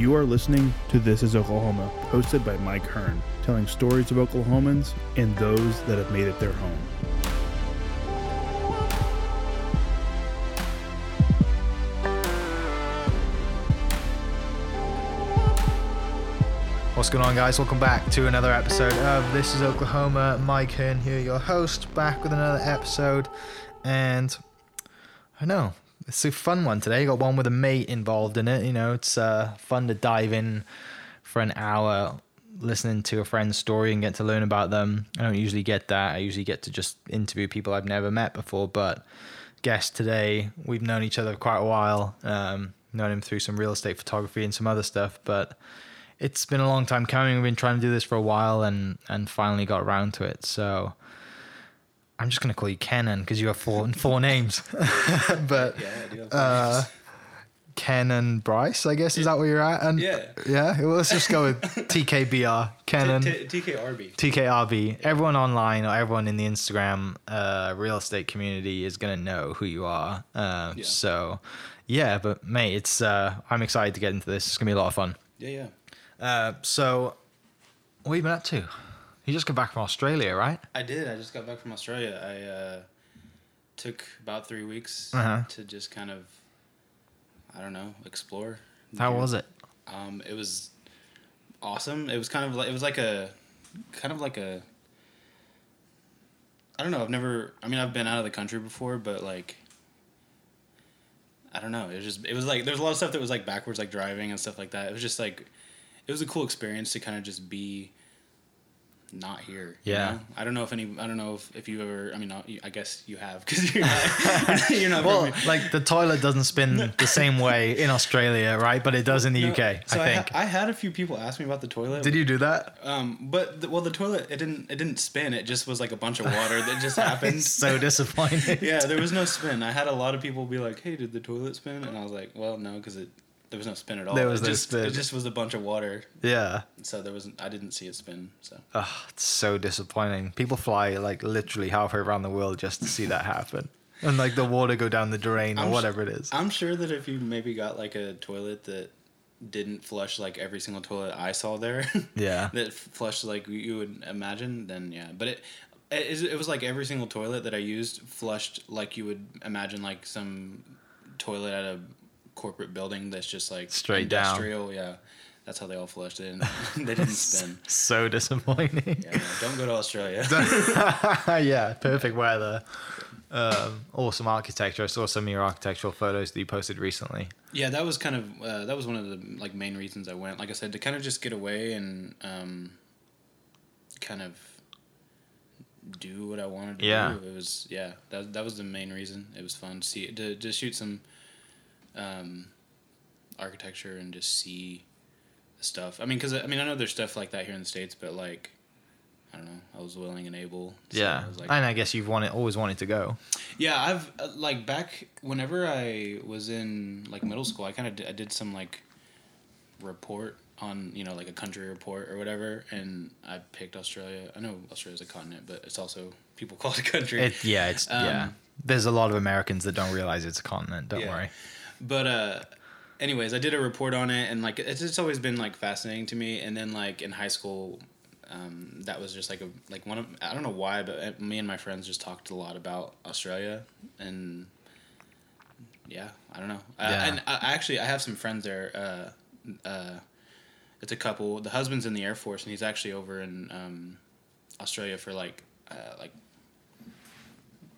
You are listening to This is Oklahoma, hosted by Mike Hearn, telling stories of Oklahomans and those that have made it their home. What's going on, guys? Welcome back to another episode of This is Oklahoma. Mike Hearn here, your host, back with another episode. And I know it's a fun one today. You Got one with a mate involved in it. You know, it's uh, fun to dive in for an hour listening to a friend's story and get to learn about them. I don't usually get that. I usually get to just interview people I've never met before. But guest today, we've known each other quite a while. Um, known him through some real estate photography and some other stuff, but it's been a long time coming. We've been trying to do this for a while and and finally got around to it. So I'm just gonna call you Kenan because you have four four names. but Yeah, I do uh, Ken and Bryce, I guess is that where you're at? And Yeah. yeah. Well, let's just go with TKBR, Kenan. T- T- TKRB. TKRB. Everyone online or everyone in the Instagram uh, real estate community is gonna know who you are. Uh, Yeah. So, yeah, but mate, it's uh, I'm excited to get into this. It's gonna be a lot of fun. Yeah, yeah. Uh, so, what have you been up to? You just got back from Australia, right? I did. I just got back from Australia. I uh, took about three weeks Uh-huh. to just kind of, I don't know, explore. How was it? Um, it was awesome. It was kind of like it was like a, kind of like a. I don't know. I've never. I mean, I've been out of the country before, but like. I don't know. It was just. It was like there's a lot of stuff that was like backwards, like driving and stuff like that. It was just like, it was a cool experience to kind of just be. Not here. you Yeah. know? I don't know if any. I don't know if, if you ever. I mean, I guess you have because you're not. you're not. Well, from- like the toilet doesn't spin the same way in Australia, right? But it does in the No, UK, So I I, think. ha- I had a few people ask me about the toilet. Did you do that? Um, but the, well, the toilet it didn't it didn't spin. It just was like a bunch of water that just happened. So disappointing. yeah, there was no spin. I had a lot of people be like, "Hey, did the toilet spin?" And I was like, "Well, no, because it there was no spin at all. There was it no just, spin. It just was a bunch of water, Yeah. so there wasn't. I didn't see it spin. So Oh, it's so disappointing. People fly like literally halfway around the world just to see that happen. And like the water go down the drain or I'm whatever it is. I'm sure that if you maybe got like a toilet that didn't flush like every single toilet I saw there, Yeah. that flushed like you would imagine, then yeah. But it, it it was like every single toilet that I used flushed like you would imagine like some toilet at a corporate building that's just like Straight down. industrial. Yeah, that's how they all flushed. And they didn't spin. so disappointing. Yeah, don't go to Australia. yeah, perfect weather. Um, awesome architecture. I saw some of your architectural photos that you posted recently. Yeah, that was kind of uh, that was one of the like main reasons I went. Like I said, to kind of just get away and um, kind of do what I wanted to Yeah. do. It was yeah, that that was the main reason. It was fun to see to to shoot some um, architecture and just see the stuff. I mean, because I mean I know there's stuff like that here in the states, but like I don't know, I was willing and able. so yeah, I like, and I guess you've wanted always wanted to go. yeah, I've uh, like back whenever I was in like middle school, I kind of did, I did some like report on you know like a country report or whatever, and I picked Australia. I know Australia's a continent, but it's also people call it a country. It, yeah, it's yeah. Um, There's a lot of Americans that don't realize it's a continent. Don't Yeah. worry. But uh, anyways, I did a report on it, and like it's it's always been like fascinating to me. And then like in high school, um, that was just like a like one of I don't know why, but uh, me and my friends just talked a lot about Australia, and yeah, I don't know. Uh, Yeah. and I, I actually I have some friends there. Uh, uh, it's a couple. The husband's in the Air Force, and he's actually over in um, Australia for like uh, like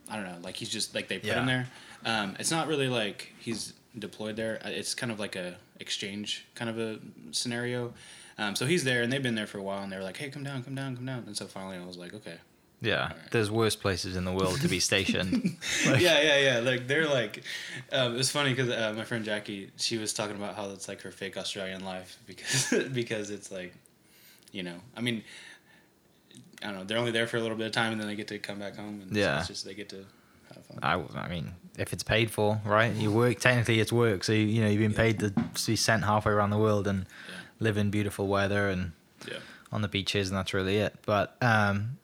I don't know, like he's just like they put him there. Um, it's not really like he's deployed there. Uh, It's kind of like a exchange kind of a scenario. Um, so he's there, and they've been there for a while, and they were like, "Hey, come down, come down, come down." And so finally, I was like, "Okay." Yeah, Alright. there's worse places in the world to be stationed. Like- yeah, yeah, yeah. Like they're like, um, it was funny because uh, my friend Jackie, she was talking about how it's like her fake Australian life because because it's like, you know, I mean, I don't know, they're only there for a little bit of time and then they get to come back home and so Yeah. it's just they get to have fun. I, was I mean, if it's paid for, right? You work. Technically, it's work. So you, you know you've been paid to be sent halfway around the world and Yeah. live in beautiful weather and Yeah. on the beaches, and that's really it. But um,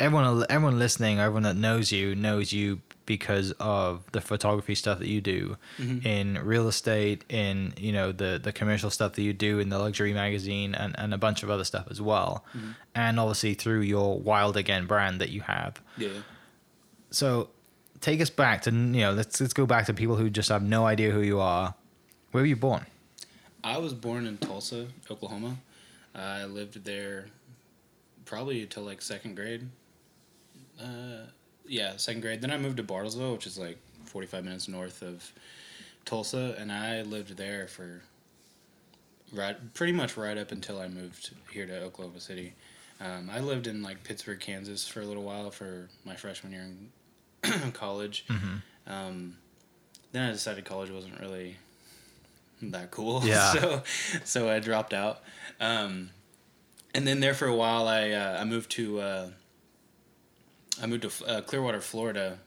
everyone everyone listening, everyone that knows you knows you because of the photography stuff that you do Mm-hmm. in real estate, in you know the the commercial stuff that you do in the luxury magazine, and and a bunch of other stuff as well, Mm-hmm. and obviously through your Wild Again brand that you have. Yeah. So, take us back to you know let's let's go back to people who just have no idea who you are. Where were you born? I was born in Tulsa, Oklahoma. I lived there probably until like second grade. Uh, yeah, second grade. Then I moved to Bartlesville, which is like 45 minutes north of Tulsa, and I lived there for right, pretty much right up until I moved here to Oklahoma City. Um, I lived in like Pittsburg, Kansas for a little while for my freshman year in college. Um, then I decided college wasn't really that cool. Yeah. So, so I dropped out. Um, and then there for a while, I uh, I moved to uh, I moved to uh, Clearwater, Florida,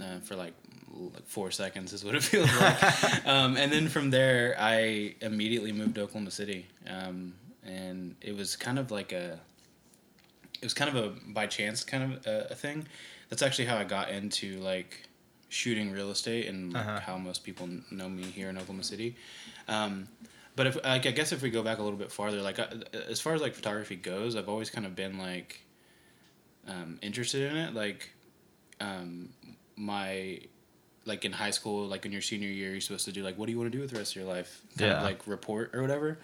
uh, for like like four seconds is what it feels like. um, and then from there, I immediately moved to Oklahoma City, um, and it was kind of like a it was kind of a by chance kind of a, a thing. That's actually how I got into like shooting real estate and Uh-huh. how most people know me here in Oklahoma City. Um, but if like I guess if we go back a little bit farther, like I, as far as like photography goes, I've always kind of been like um, interested in it. Like um, my like in high school, like in your senior year, you're supposed to do like what do you want to do with the rest of your life? Kind Yeah. of like report or whatever.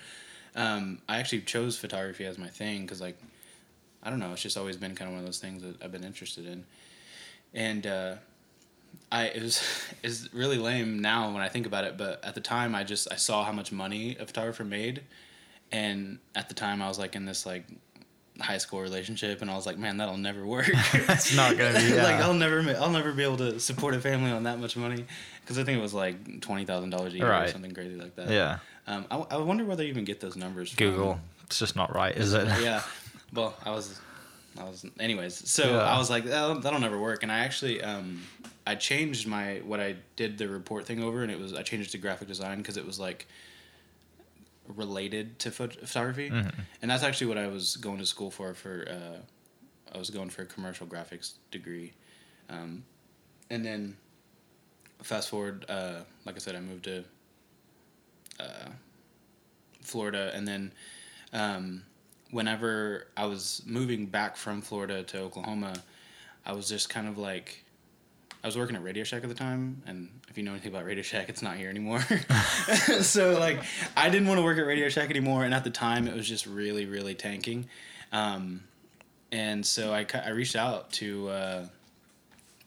Um, I actually chose photography as my thing because like I don't know, it's just always been kind of one of those things that I've been interested in, and uh, I it was it's really lame now when I think about it, but at the time I just I saw how much money a photographer made, and at the time I was like in this like high school relationship, and I was like, man, that'll never work. It's not gonna be, like. I'll never I'll never be able to support a family on that much money because I think it was like twenty thousand dollars a year or something crazy like that. Yeah, Um, I, I wonder whether you even get those numbers. from- Google. It's just not right, is it? yeah. Well, I was, I was. Anyways, so Yeah. I was like, that'll, that'll never work, and I actually, um, I changed my what I did the report thing over, and it was I changed it to graphic design because it was like related to phot- photography, Mm-hmm. and that's actually what I was going to school for. For uh, I was going for a commercial graphics degree, um, and then fast forward, uh, like I said, I moved to uh, Florida, and then um, whenever I was moving back from Florida to Oklahoma, I was just kind of like, I was working at Radio Shack at the time, and if you know anything about Radio Shack, it's not here anymore. so like, I didn't want to work at Radio Shack anymore, and at the time, it was just really, really tanking. Um, and so I, I reached out to uh,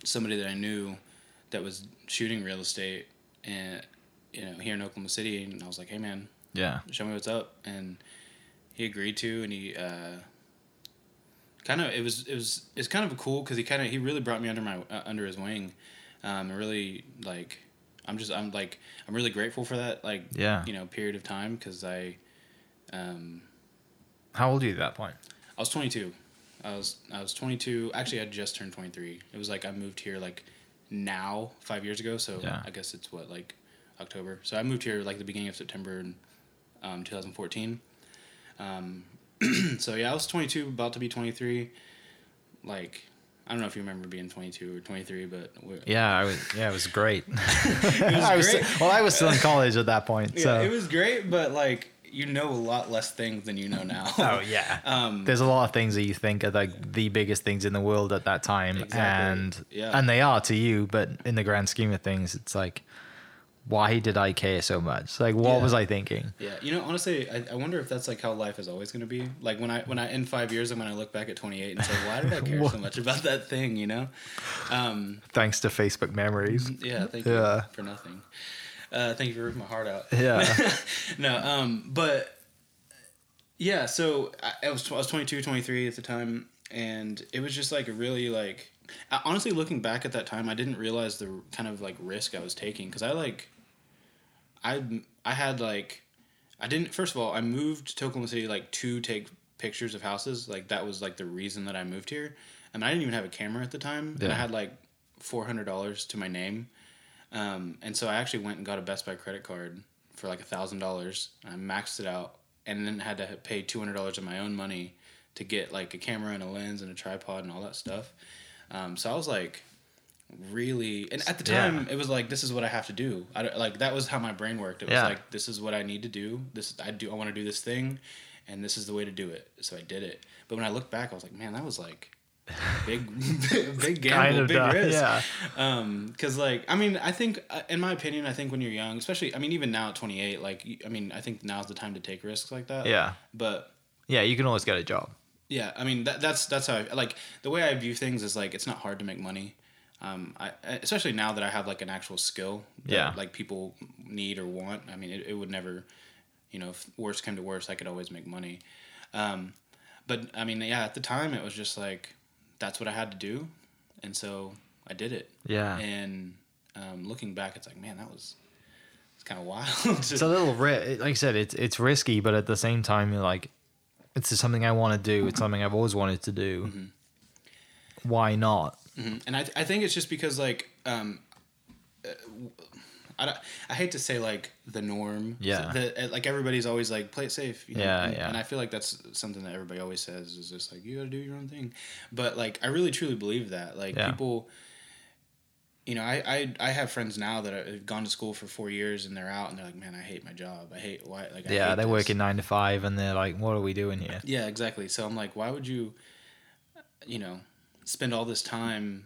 somebody that I knew that was shooting real estate and you know here in Oklahoma City, and I was like, hey man, Yeah. show me what's up and he agreed to and he uh, kind of it was it was it's kind of cool because he kind of he really brought me under my uh, under his wing um and really like i'm just i'm like i'm really grateful for that like Yeah. you know period of time because i um How old are you at that point? i was 22 i was i was 22 actually i just turned 23 it was like i moved here like now five years ago so Yeah. i guess it's what like october so i moved here like the beginning of september in um, 2014 um, so yeah i was 22 about to be 23 like i don't know if you remember being 22 or 23 but Yeah, I was. Yeah, it was great. was I was great. well, I was still in college at that point. yeah so. it was great but like you know a lot less things than you know now Oh yeah. um, There's a lot of things that you think are like the biggest things in the world at that time, Exactly. and Yeah. and they are to you, but in the grand scheme of things, it's like, why did I care so much? Like, what Yeah. was I thinking? Yeah, you know, honestly, I, I wonder if that's like how life is always going to be. Like when I when I in five years I'm going to look back at 28 and say, why did I care so much about that thing? You know? Um, Thanks to Facebook memories. yeah, thank Yeah. you for nothing. Uh, thank you for ripping my heart out. Yeah. no, um, but yeah, so I, I was I was 22, 23 at the time, and it was just like a really like I- honestly looking back at that time, I didn't realize the kind of like risk I was taking because I like I I had like I didn't first of all I moved to Oklahoma City like to take pictures of houses like that was like the reason that I moved here. and I didn't even have a camera at the time, and I had like four hundred dollars to my name. Um, and so I actually went and got a Best Buy credit card for like a thousand dollars. I maxed it out, and then had to pay two hundred dollars of my own money to get like a camera and a lens and a tripod and all that stuff. Um, so I was like really and at the Yeah. time it was like this is what I have to do. I like that was how my brain worked. It was Yeah. like this is what I need to do. This I do I want to do this thing and this is the way to do it. So I did it. But when I look back I was like, man, that was like big big gamble, Kind of big dumb, risk. yeah. Um, because like I mean I think uh, in my opinion I think when you're young, especially I mean even now at 28, like i mean I think now's the time to take risks like that. Yeah. But Yeah, you can always get a job. Yeah, I mean that that's that's how I like the way I view things is like it's not hard to make money. Um, I especially now that I have like an actual skill. That, Yeah. Like people need or want. I mean, it, it would never, you know, if worse came to worse, I could always make money. Um, but I mean, yeah, at the time it was just like that's what I had to do, and so I did it. Yeah. And um, looking back, it's like, man, that was it's kind of wild. It's a little ri- like I said, it's it's risky, but at the same time, you're it's something I want to do. It's something I've always wanted to do. Mm-hmm. Why not? Mhm. And I, I think it's just because like um, uh, I, don't- I hate to say like the norm. Yeah. The, uh, like everybody's always like play it safe. You know? Yeah, and, yeah. And I feel like that's something that everybody always says is just like you got to do your own thing, but like I really truly believe that like Yeah. people. You know, I, I I have friends now that have gone to school for four years and they're out and they're like, man, I hate my job. I hate why like I yeah, they're this." working nine to five, and they're like, "What are we doing here?" Yeah, exactly. So I'm like, why would you, you know, spend all this time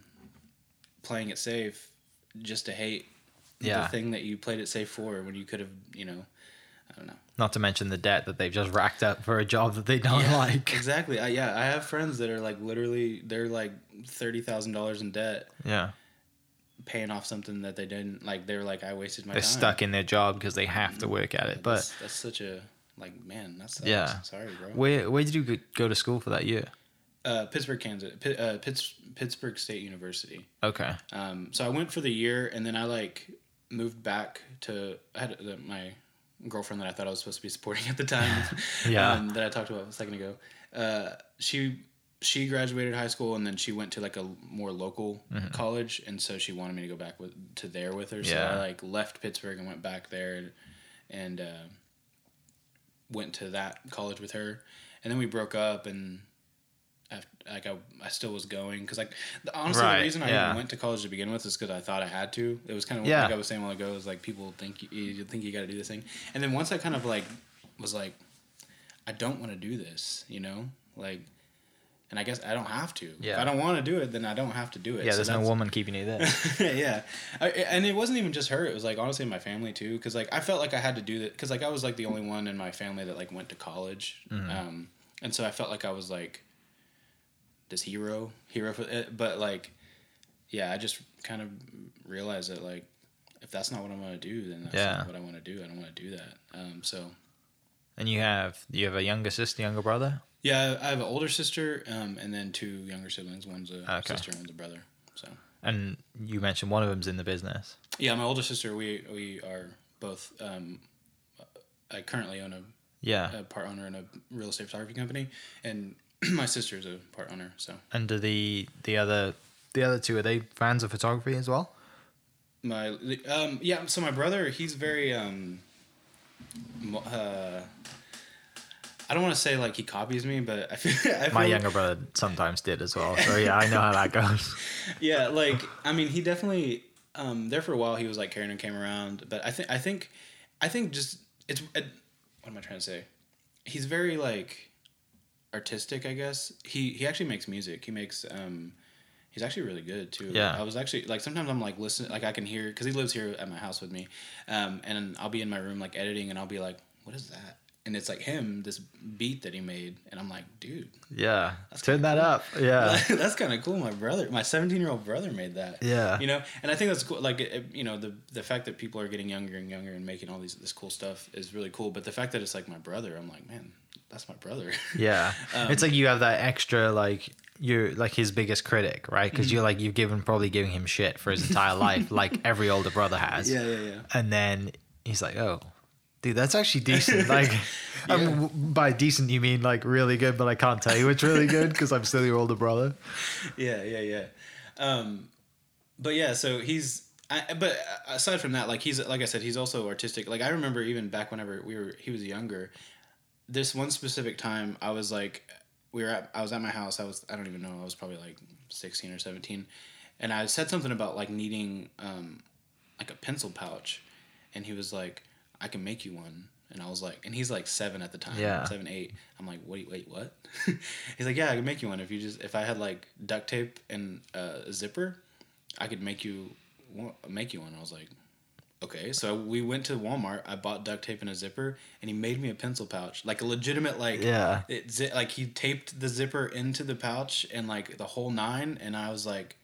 playing it safe just to hate Yeah. the thing that you played it safe for when you could have, you know, I don't know. Not to mention the debt that they've just racked up for a job that they don't Yeah, like. Exactly. I, yeah, I have friends that are like literally they're like thirty thousand dollars in debt, Yeah, paying off something that they didn't like. They're like, I wasted my they're time. stuck in their job because they have to work at it. But that's, that's such a like man. That's Yeah. Sorry, bro. where where did you go- to school for that year? Uh, Pittsburg, Kansas. Uh, Pitts, Pittsburg State University. Okay. Um, so I went for the year, and then I like moved back to. I had uh, my girlfriend that I thought I was supposed to be supporting at the time. Yeah. um, that I talked about a second ago. Uh, she she graduated high school, and then she went to like a more local college, and so she wanted me to go back with to there with her. So Yeah. I like left Pittsburg and went back there, and, and uh, went to that college with her, and then we broke up and. After, like I, I still was going because like the, honestly Right, the reason I yeah. went to college to begin with is because I thought I had to. It was kind of Yeah. like I was saying a while ago. Is like people think you, you think you got to do this thing, and then once I kind of like was like, I don't want to do this, you know, like, and I guess I don't have to. If I don't want to do it, then I don't have to do it. Yeah, So there's no woman keeping you there. yeah, I, and it wasn't even just her. It was like honestly my family too, because like I felt like I had to do that because like I was like the only one in my family that like went to college, Mm-hmm. um, and so I felt like I was like this hero, hero for it. But like, yeah, I just kind of realized that like if that's not what I want to do, then that's Yeah. not what I want to do. I don't want to do that. Um, so and you have you have a younger sister, younger brother. Yeah, I have an older sister, um, and then two younger siblings. One's a Okay. sister, and one's a brother. So And you mentioned one of them's in the business. yeah, my older sister, we we are both. Um, I currently own a Yeah. a part owner in a real estate photography company, and my sister is a part owner. So And do the the other the other two are they fans of photography as well? my um yeah, so my brother he's very um uh I don't want to say like he copies me, but I feel, I My feel- younger brother sometimes did as well. So yeah, I know how that goes. yeah, like I mean, he definitely um there for a while he was like carrying a camera around, but I think I think I think just it's it, what am I trying to say? He's very like artistic, I guess. He he actually makes music. He makes um he's actually really good too. Yeah. I was actually like sometimes I'm like listening like I can hear cuz he lives here at my house with me. Um and I'll be in my room like editing and I'll be like, "What is that?" And it's like him, this beat that he made, and I'm like, dude, Yeah, turn that up. Yeah, that's kind of cool. My brother, my 17 year old brother made that. Yeah. You know, and I think that's cool. Like, it, you know, the the fact that people are getting younger and younger and making all these this cool stuff is really cool. But the fact that it's like my brother, I'm like, man, that's my brother. yeah. Um, it's like you have that extra like you're like his biggest critic, right? Because you're like you've given probably giving him shit for his entire life, like every older brother has. yeah, yeah, yeah. And then he's like, oh. Dude, that's actually decent. Like, I mean, by decent you mean like really good, but I can't tell you it's really good because I'm still your older brother. yeah, yeah, yeah. Um, but yeah, so he's. I, but aside from that, like he's like I said, he's also artistic. Like I remember even back whenever we were he was younger. This one specific time, I was like, we were at I was at my house. I was I don't even know. I was probably like sixteen or seventeen, and I said something about like needing um, like a pencil pouch, and he was like, "I can make you one." And I was like, and he's like seven at the time, Yeah. seven, eight. I'm like, wait, wait, what? he's like, yeah, I can make you one if you just if I had like duct tape and uh, a zipper, I could make you make you one. I was like, okay. So we went to Walmart. I bought duct tape and a zipper, and he made me a pencil pouch, like a legitimate like Yeah. it like he taped the zipper into the pouch and like the whole nine, and I was like.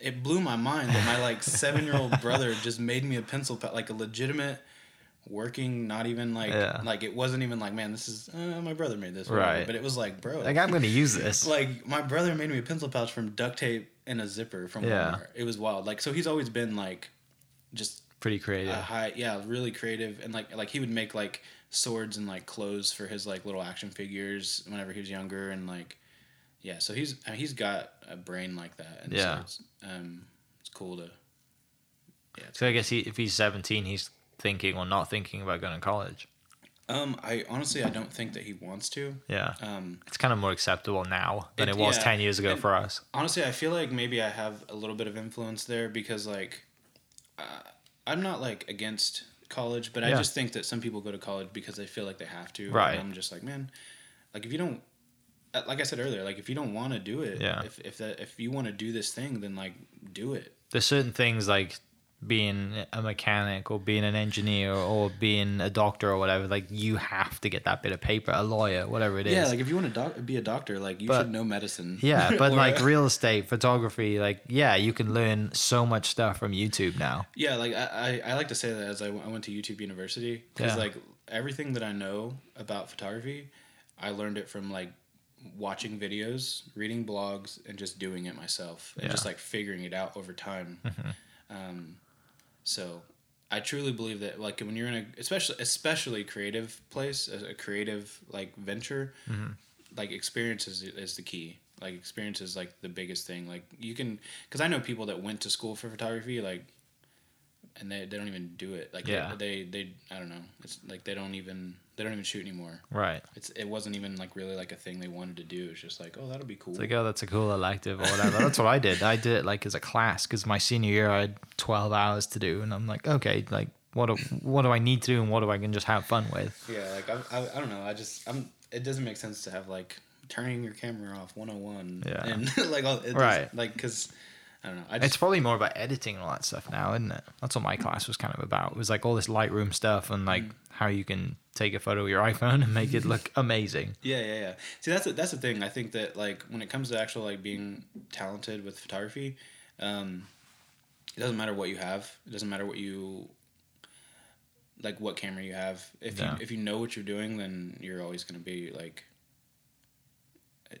It blew my mind that my like seven year old brother just made me a pencil pouch, like a legitimate working, not even like Yeah. like it wasn't even like man, this is uh, my brother made this, whatever. Right. But it was like, bro, Like I'm gonna use this. like my brother made me a pencil pouch from duct tape and a zipper from Yeah. Walmart. It was wild. Like so, he's always been like just Pretty creative. high, yeah, really creative, and like like he would make like swords and like clothes for his like little action figures whenever he was younger, and like yeah, so he's I mean, he's got a brain like that, and Yeah. so it's, um, it's cool to yeah. So I guess he, if he's 17, he's thinking or not thinking about going to college. um, I honestly I don't think that he wants to. Yeah. Um, It's kind of more acceptable now than it, It- was yeah. 10 years ago And- for us. honestly i feel like maybe i have a little bit of influence there because like uh, i'm not like against college but i just think that some people go to college because they feel like they have to Right. and i'm just like man like if you don't uh, like i said earlier like if you don't want to do it Yeah. if if that if you want to do this thing then like do it There's certain things like being a mechanic or being an engineer or being a doctor or whatever. Like you have to get that bit of paper, a lawyer, whatever it is. yeah like if you want to doc- be a doctor like you But- should know medicine Yeah, but Or- like real estate, photography, like yeah, you can learn so much stuff from YouTube now. Yeah, like I, I, I like to say that as I, w- I went to YouTube University because Yeah. like everything that I know about photography, I learned it from like watching videos, reading blogs, and just doing it myself, and Yeah. just like figuring it out over time. Um, so I truly believe that like when you're in a especially especially creative place, a, a creative like venture, mm-hmm. like experience is, is the key. Like experience is like the biggest thing. Like you can, because I know people that went to school for photography, like, and they, they don't even do it. Like Yeah. they, they they I don't know. It's like they don't even they don't even shoot anymore. Right. It's it wasn't even like really like a thing they wanted to do. It's just like oh that'll be cool. It's like, oh, that's a cool elective or whatever. that's what I did. I did it like as a class because my senior year I had 12 hours to do. And I'm like, okay, like, what do, what do I need to do and what do I can just have fun with? yeah, like I, I I don't know. I just I'm. It doesn't make sense to have like turning your camera off 101 Yeah. and like all Right. like because I don't know. I just It's probably more about editing and all that stuff now, isn't it? That's what my class was kind of about. It was like all this Lightroom stuff and like mm. how you can take a photo with your iPhone and make it look amazing. Yeah, yeah, yeah. See, that's the, that's the thing. I think that like when it comes to actual like being talented with photography, um, it doesn't matter what you have. It doesn't matter what you like, what camera you have. If Yeah. you if you know what you're doing, then you're always gonna be like,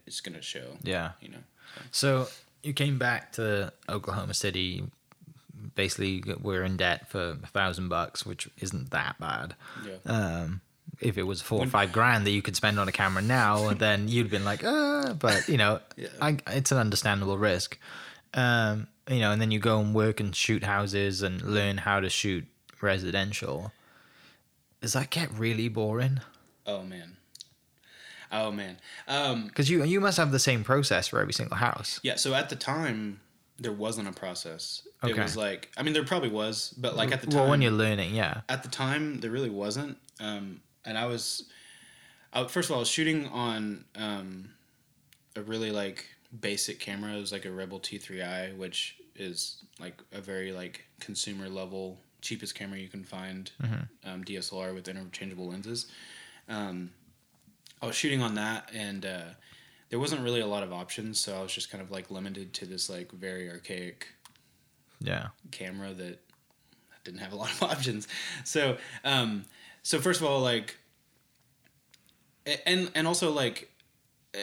it's gonna show. Yeah. You know. So you came back to Oklahoma City. Basically, we're in debt for a thousand bucks, which isn't that bad. Yeah. Um, if it was four or five grand that you could spend on a camera now, then you'd been like, uh, but you know, Yeah. I, it's an understandable risk. Um, you know, and then you go and work and shoot houses and learn how to shoot residential. Does that get really boring? Oh man. Oh man. Um, Because you you must have the same process for every single house. yeah. So at the time, there wasn't a process. Okay. It was like I mean, there probably was, but like at the time, well, when you're learning, yeah, at the time there really wasn't um, and i was I, first of all i was shooting on um, a really like basic camera. It was like a rebel t3i which is like a very like consumer level cheapest camera you can find um, dslr with interchangeable lenses. Um, i was shooting on that and uh, there wasn't really a lot of options so i was just kind of like limited to this like very archaic yeah, camera that didn't have a lot of options. So, um, so first of all, like, and and also like,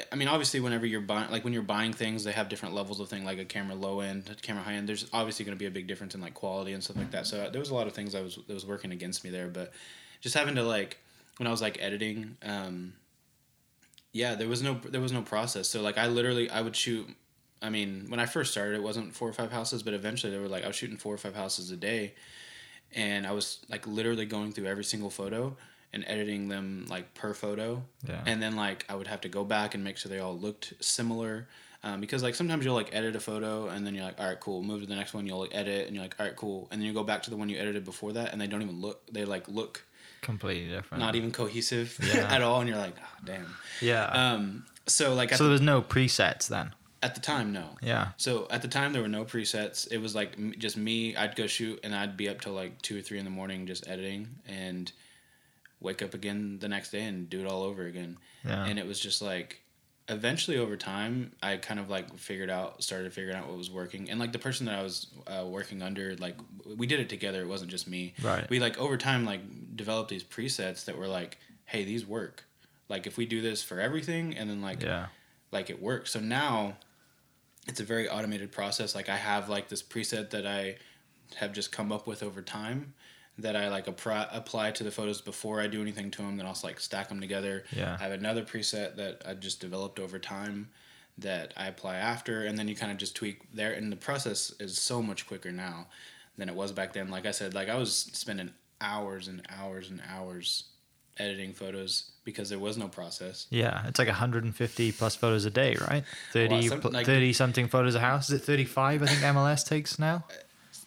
I mean, obviously, whenever you're buying, like when you're buying things, they have different levels of thing. Like a camera low end, camera high end. There's obviously going to be a big difference in like quality and stuff like that. So there was a lot of things I was that was working against me there. But just having to like when I was like editing, um, yeah, there was no there was no process. So like I literally I would shoot I mean, when I first started, it wasn't four or five houses, but eventually they were like I was shooting four or five houses a day, and I was like literally going through every single photo and editing them like per photo. Yeah. And then like I would have to go back and make sure they all looked similar. Um, because like sometimes you'll like edit a photo and then you're like, all right, cool. Move to the next one. You'll like edit and you're like, all right, cool. And then you go back to the one you edited before that and they don't even look. They like look Completely different. not even cohesive Yeah. at all. And you're like, oh, damn. Yeah. Um, so like so the, was no presets then. At the time, no. Yeah. So at the time there were no presets. It was like m- just me. I'd go shoot and I'd be up till like two or three in the morning just editing and wake up again the next day and do it all over again. Yeah. And it was just like eventually over time I kind of like figured out started figuring out what was working and like the person that I was uh, working under like we did it together. It wasn't just me. Right. We like over time like developed these presets that were like, hey, these work. Like if we do this for everything and then like yeah. like it works. So now it's a very automated process. Like I have like this preset that I have just come up with over time that I like apply, apply to the photos before I do anything to them. Then I'll like stack them together. Yeah. I have another preset that I just developed over time that I apply after, and then you kind of just tweak there. And the process is so much quicker now than it was back then. Like I said, like I was spending hours and hours and hours editing photos because there was no process. Yeah, it's like 150 plus photos a day, right? 30, some- like- 30 something photos a house. Is it 35? I think MLS takes now.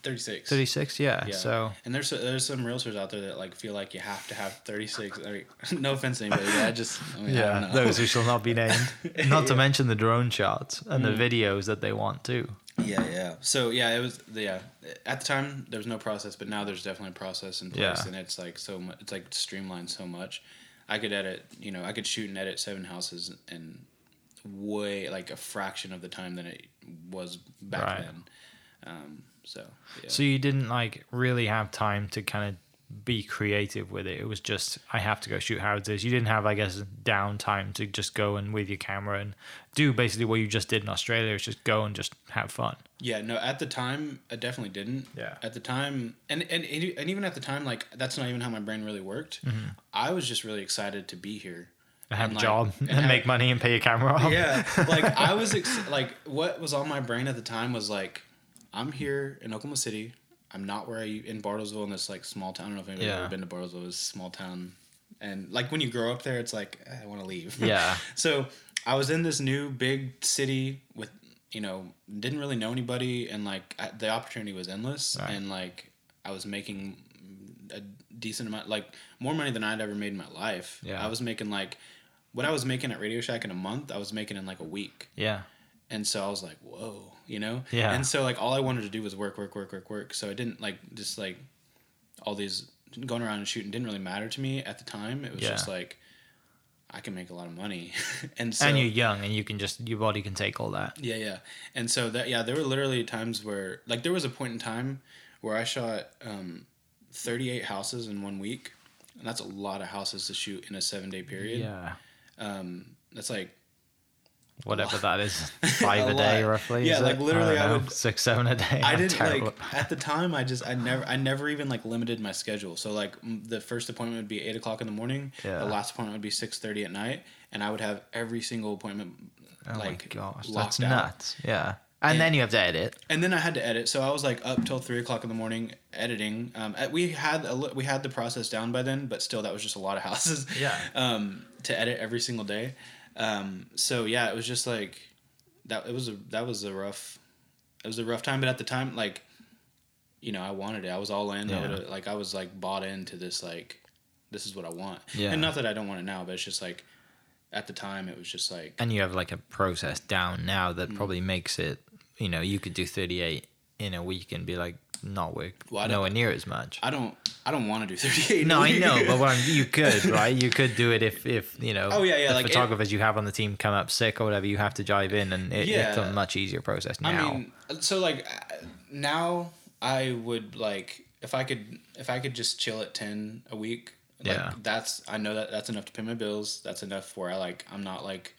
36. 36. Yeah. Yeah. So and there's there's some realtors out there that like feel like you have to have 36. I mean, no offense to anybody, yeah, I just I mean, I yeah, know. those who shall not be named. Not to mention the drone shots and Mm. the videos that they want too. Yeah, yeah. So yeah, it was yeah. At the time there was no process, but now there's definitely a process in place, Yeah. and it's like so much. It's like streamlined so much. I could edit, you know, I could shoot and edit seven houses in way like a fraction of the time than it was back Right. then. Um, so yeah. So you didn't like really have time to kind of be creative with it. It was just I have to go shoot houses. You didn't have, I guess, downtime to just go and with your camera and do basically what you just did in Australia. Is just go and just have fun. Yeah, no, at the time, I definitely didn't. Yeah. At the time, and, and, and even at the time, like, that's not even how my brain really worked. Mm-hmm. I was just really excited to be here. And have And, a like- job and and, have- make money and pay your camera off. Yeah. Like, I was, ex- like, what was on my brain at the time was, like, I'm here in Oklahoma City. I'm not where I, in Bartlesville, in this, like, small town. I don't know if anybody's Yeah. ever been to Bartlesville. It's a small town. And, like, when you grow up there, it's like, eh, I want to leave. Yeah. So I was in this new big city with, you know, didn't really know anybody, and like I, the opportunity was endless, Right. and like I was making a decent amount, like more money than I'd ever made in my life. Yeah. I was making like what I was making at Radio Shack in a month, I was making in like a week, Yeah. and so I was like, whoa, you know. Yeah. And so like all I wanted to do was work, work, work, work, work. So I didn't like just like all these going around and shooting didn't really matter to me at the time. It was Yeah. just like I can make a lot of money, and so and you're young and you can just your body can take all that. yeah, yeah. And so that yeah, there were literally times where like there was a point in time where I shot um, 38 houses in one week. And that's a lot of houses to shoot in a 7-day period. Yeah. Um that's like Whatever that is, five a, A day roughly. Yeah, like, it? literally I know, would- six, seven a day. I I'm didn't terrible like at the time. I just I never I never even like limited my schedule. So like m- the first appointment would be eight o'clock in the morning. Yeah. The last appointment would be six thirty at night, and I would have every single appointment Oh like my gosh, that's out. nuts. Yeah. And, And- then you have to edit. And then I had to edit, so I was like up till three o'clock in the morning editing. Um, we had a, we had the process down by then, but still, that was just a lot of houses. Yeah. Um, to edit every single day. Um, so yeah, it was just like that. It was a that was a rough. It was a rough time, but at the time, like, you know, I wanted it. I was all in. Yeah. like I was like bought into this. Like, this is what I want. Yeah. And not that I don't want it now, but it's just like, at the time, it was just like. And you have like a process down now that Mm. probably makes it, you know, you could do 38 in a week and be like, not work Well, nowhere near as much. I don't. I don't want to do thirty eight. No, I know, but what I'm, you could, right? You could do it if, if you know, Oh, yeah, yeah, the like it- photographers you have on the team come up sick or whatever, you have to jive in, and it, it's a much easier process now. I mean, so like uh, now I would like if I could if I could just chill at ten a week. Like, Yeah. That's I know that that's enough to pay my bills. That's enough where I like I'm not like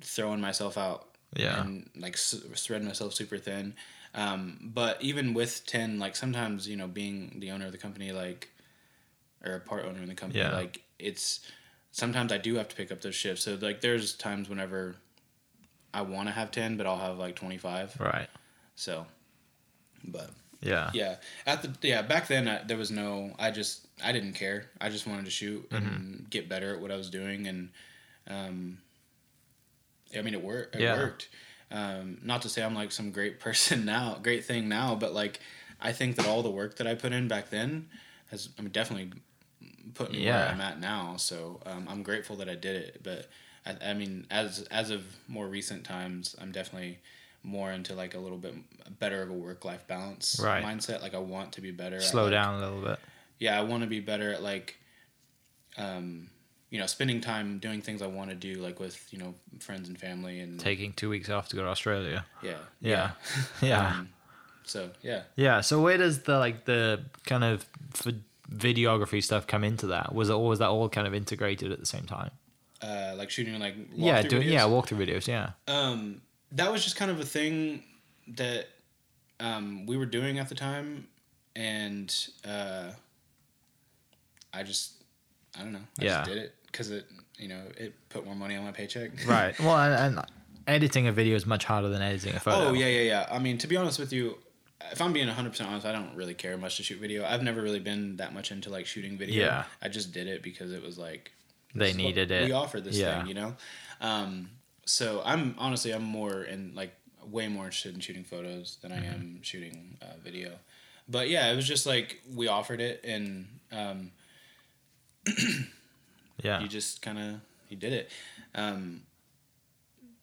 throwing myself out. Yeah. And like s- spreading myself super thin. Um, but even with ten, like sometimes you know being the owner of the company, like or a part owner in the company, Yeah. like it's sometimes I do have to pick up those shifts. So like there's times whenever I want to have ten, but I'll have like twenty five. right. So, but Yeah. Yeah, at the yeah back then I, there was no. I just I didn't care. I just wanted to shoot and Mm-hmm. get better at what I was doing, and um, I mean it worked. It Yeah. worked. Um, not to say I'm like some great person now, great thing now, but like I think that all the work that I put in back then has I mean definitely put me Yeah. where I'm at now. So um, I'm grateful that I did it. But I, I mean, as as of more recent times, I'm definitely more into like a little bit better of a work life balance Right. mindset. Like I want to be better. at, Slow like- down a little bit. Yeah, I want to be better at like, um, you know, spending time doing things I want to do, like with you know friends and family and Taking two weeks off to go to Australia. yeah, Yeah. Yeah. Um, so yeah, Yeah. So where does the like the kind of videography stuff come into that? Was it or was that all kind of integrated at the same time? uh, like shooting like yeah. Doing videos. yeah walkthrough videos. Yeah. um, that was just kind of a thing that um, we were doing at the time, and uh, I just I don't know. I Yeah. just did it because it you know it put more money on my paycheck. Right. Well, and, and editing a video is much harder than editing a photo. Oh yeah, yeah, yeah. I mean, to be honest with you, if I'm being 100 percent honest, I don't really care much to shoot video. I've never really been that much into like shooting video. Yeah. I just did it because it was like They this is what needed it. We offered this Yeah. thing, you know. Um, so I'm honestly I'm more in like way more interested in shooting photos than Mm-hmm. I am shooting uh, video. But yeah, it was just like we offered it and um, Yeah. you just kind of you did it. Um,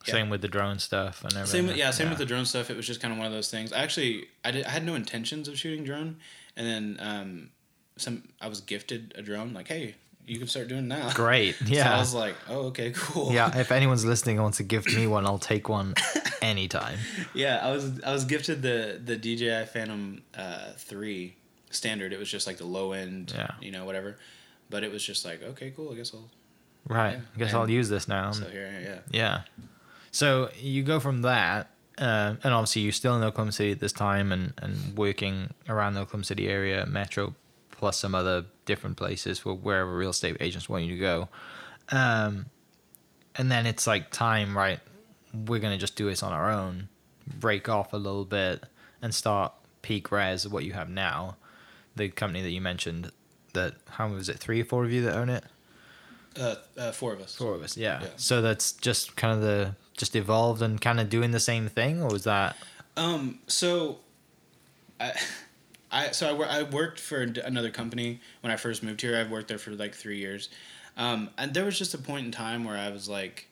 yeah. Same with the drone stuff and everything. Same with, yeah, same with the drone stuff. It was just kind of one of those things. I actually, I did, I had no intentions of shooting drone, and then um, some, I was gifted a drone. Like, hey, you can start doing that. Great. So Yeah. I was like, oh, okay, cool. yeah. If anyone's listening and wants to gift me one, I'll take one anytime. yeah. I was, I was gifted the the DJI Phantom uh, three standard. It was just like the low end, Yeah. you know, whatever. But it was just like, okay, cool. I guess I'll. Right. Yeah. I guess And- I'll use this now. So here, yeah. Yeah. So you go from that, uh, and obviously you're still in Oklahoma City at this time, and and working around the Oklahoma City area, Metro, plus some other different places for wherever real estate agents want you to go. Um, and then it's like time, right? We're gonna just do this on our own, break off a little bit, and start peak res what you have now. The company that you mentioned, that how was it? Three or four of you that own it? Uh, uh, four of us. Four of us, yeah. Yeah. So that's just kind of the just evolved and kind of doing the same thing, or was that? Um. So, I, I so I, I worked for another company when I first moved here. I've worked there for like three years, um, and there was just a point in time where I was like,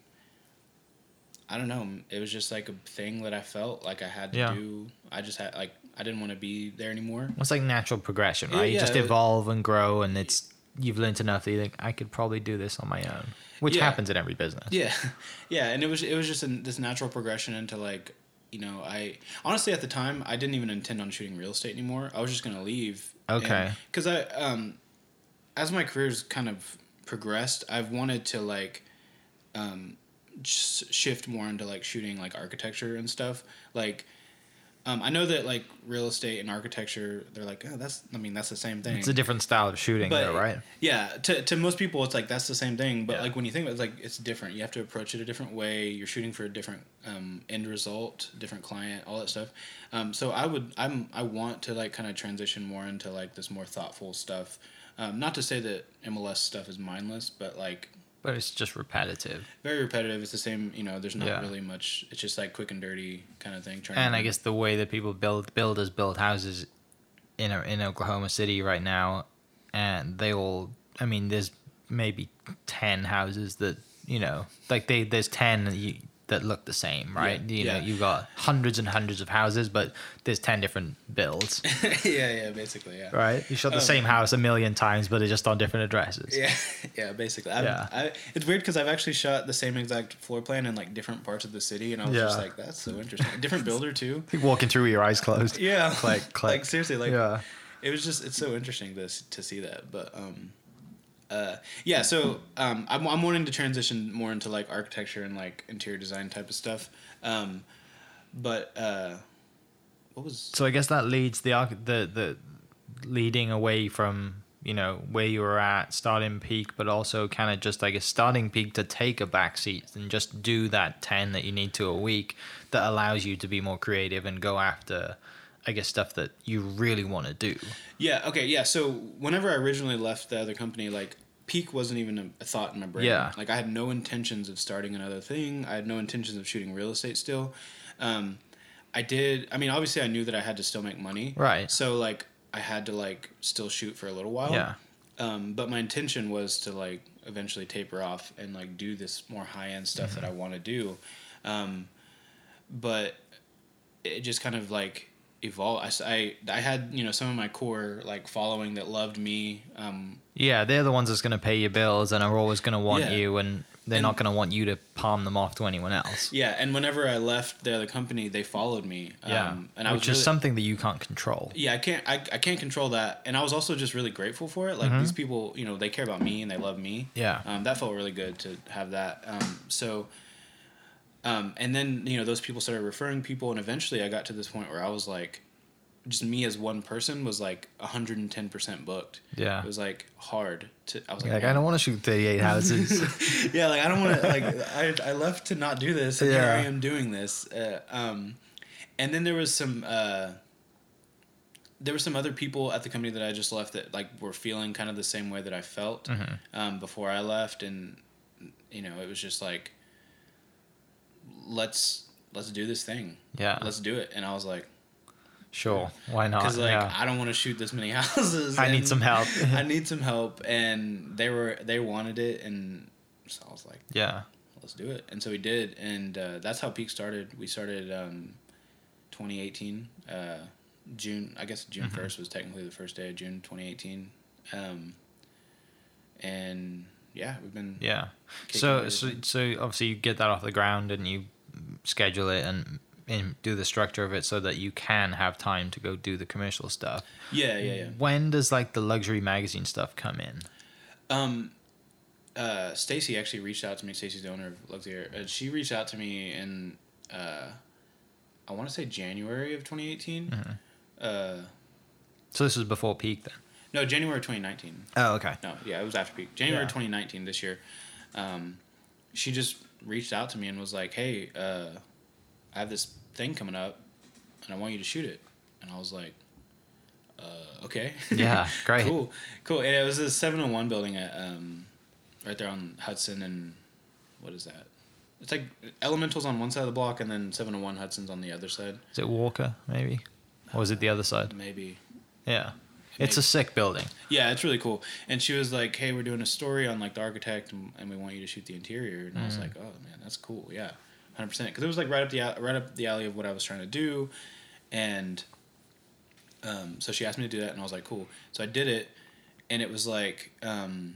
I don't know. It was just like a thing that I felt like I had to Yeah. do. I just had like I didn't want to be there anymore. It's like natural progression, Yeah, right? you yeah, just evolve and grow, and it's you've learned enough that you think I could probably do this on my own, which Yeah. happens in every business. Yeah, yeah, and it was it was just a, this natural progression into like you know I honestly at the time I didn't even intend on shooting real estate anymore. I was just gonna leave. Okay. Because I um, as my career's kind of progressed, I've wanted to like um, sh- shift more into like shooting like architecture and stuff. Like, um, I know that like real estate and architecture, they're like, oh, that's. I mean, that's the same thing. It's a different style of shooting, But- though, right? Yeah, to, to most people, it's like that's the same thing. But Yeah. like when you think about it, it's like it's different. You have to approach it a different way. You're shooting for a different um, end result, different client, all that stuff. Um, so I would, I'm, I want to like kind of transition more into like this more thoughtful stuff. Um, not to say that MLS stuff is mindless, but like But it's just repetitive. very repetitive. It's the same. You know, there's not Yeah. really much. It's just like quick and dirty kind of thing. Trying And I guess the way that people build builders build houses in in Oklahoma City right now, and they all, I mean, there's maybe ten houses that you know, like they there's ten that, look the same, right? Yeah, you know, yeah. you've got hundreds and hundreds of houses, but there's ten different builds, yeah, yeah, basically, yeah. right? You shot the Um, same house a million times, but it's just on different addresses. Yeah, yeah, basically. I've, Yeah. I, it's weird because I've actually shot the same exact floor plan in like different parts of the city, and I was just like, "That's so interesting." Different builder too. You're walking through with your eyes closed. Yeah, Click, click. Like seriously, like yeah. it was just it's so interesting to to see that. But um, uh, yeah. So um, I'm I'm wanting to transition more into like architecture and like interior design type of stuff. Um, but uh, what was So I guess that leads the arch- the the leading away from you know where you were at starting peak, but also kind of just like a starting peak to take a back seat and just do that ten that you need to a week that allows you to be more creative and go after I guess stuff that you really want to do. Yeah. Okay. Yeah. So whenever I originally left the other company, like peak wasn't even a, thought in my brain. Yeah. Like I had no intentions of starting another thing. I had no intentions of shooting real estate still. Um, I did. I mean, obviously, I knew that I had to still make money. Right. So like, I had to like still shoot for a little while. Yeah. Um, but my intention was to like eventually taper off and like do this more high end stuff Mm-hmm. that I want to do. Um, but it just kind of like evolved. I had, you know, some of my core like following that loved me. Um, Yeah, they're the ones that's going to pay your bills and are always going to want Yeah. you, and they're And- not going to want you to palm them off to anyone else. yeah. And whenever I left the other company, they followed me. Yeah, Um, and I which was is really- something that you can't control. yeah i can't I, I can't control that and i was also just really grateful for it like Mm-hmm. these people you know they care about me and they love me Yeah. um, that felt really good to have that um, so um, and then you know those people started referring people and eventually i got to this point where i was like just me as one person was like 110% booked Yeah. it was like hard to i was like, Like, I don't want to shoot 38 houses. yeah, like I don't want to like I I left to not do this, and here I am doing this. Uh, um, and then there was some uh, there were some other people at the company that I just left that like were feeling kind of the same way that I felt Mm-hmm. um, before I left, and you know it was just like let's let's do this thing, yeah, let's do it, and I was like. sure. Why not? Because like yeah. I don't want to shoot this many houses. I need some help. I need some help, and they were they wanted it, and so I was like, yeah. let's do it. And so we did, and uh, that's how Peak started. We started um, 2018, uh, June. I guess June Mhm. 1st was technically the first day of June 2018, um, and yeah, we've been Yeah. So, so, so obviously you get that off the ground and you schedule it and, and do the structure of it so that you can have time to go do the commercial stuff. yeah, yeah, yeah. When does like the luxury magazine stuff come in? Um, uh, Stacy actually reached out to me. Stacy's the owner of Luxair. Uh, she reached out to me in, uh, I want to say January of 2018. Mhm. Uh, So this was before peak then. no, January 2019. Oh, okay. No, yeah, it was after peak. January Yeah. 2019 this year. Um, she just reached out to me and was like, "Hey, uh, I have this thing coming up, and I want you to shoot it." And I was like, uh, "Okay." Yeah, great. cool, cool. And it was a 701 building at um, right there on Hudson and what is that? It's like Elementals on one side of the block, and then 701 Hudson's on the other side. Is it Walker maybe, or is it the other side? Maybe. Yeah, it's a sick building. Yeah, it's really cool. And she was like, "Hey, we're doing a story on like the architect, and, and we want you to shoot the interior." And I was Mhm. like, "Oh man, that's cool. Yeah, hundred percent." Because it was like right up the right up the alley of what I was trying to do, and um, so she asked me to do that, and I was like, "Cool." So I did it, and it was like, um,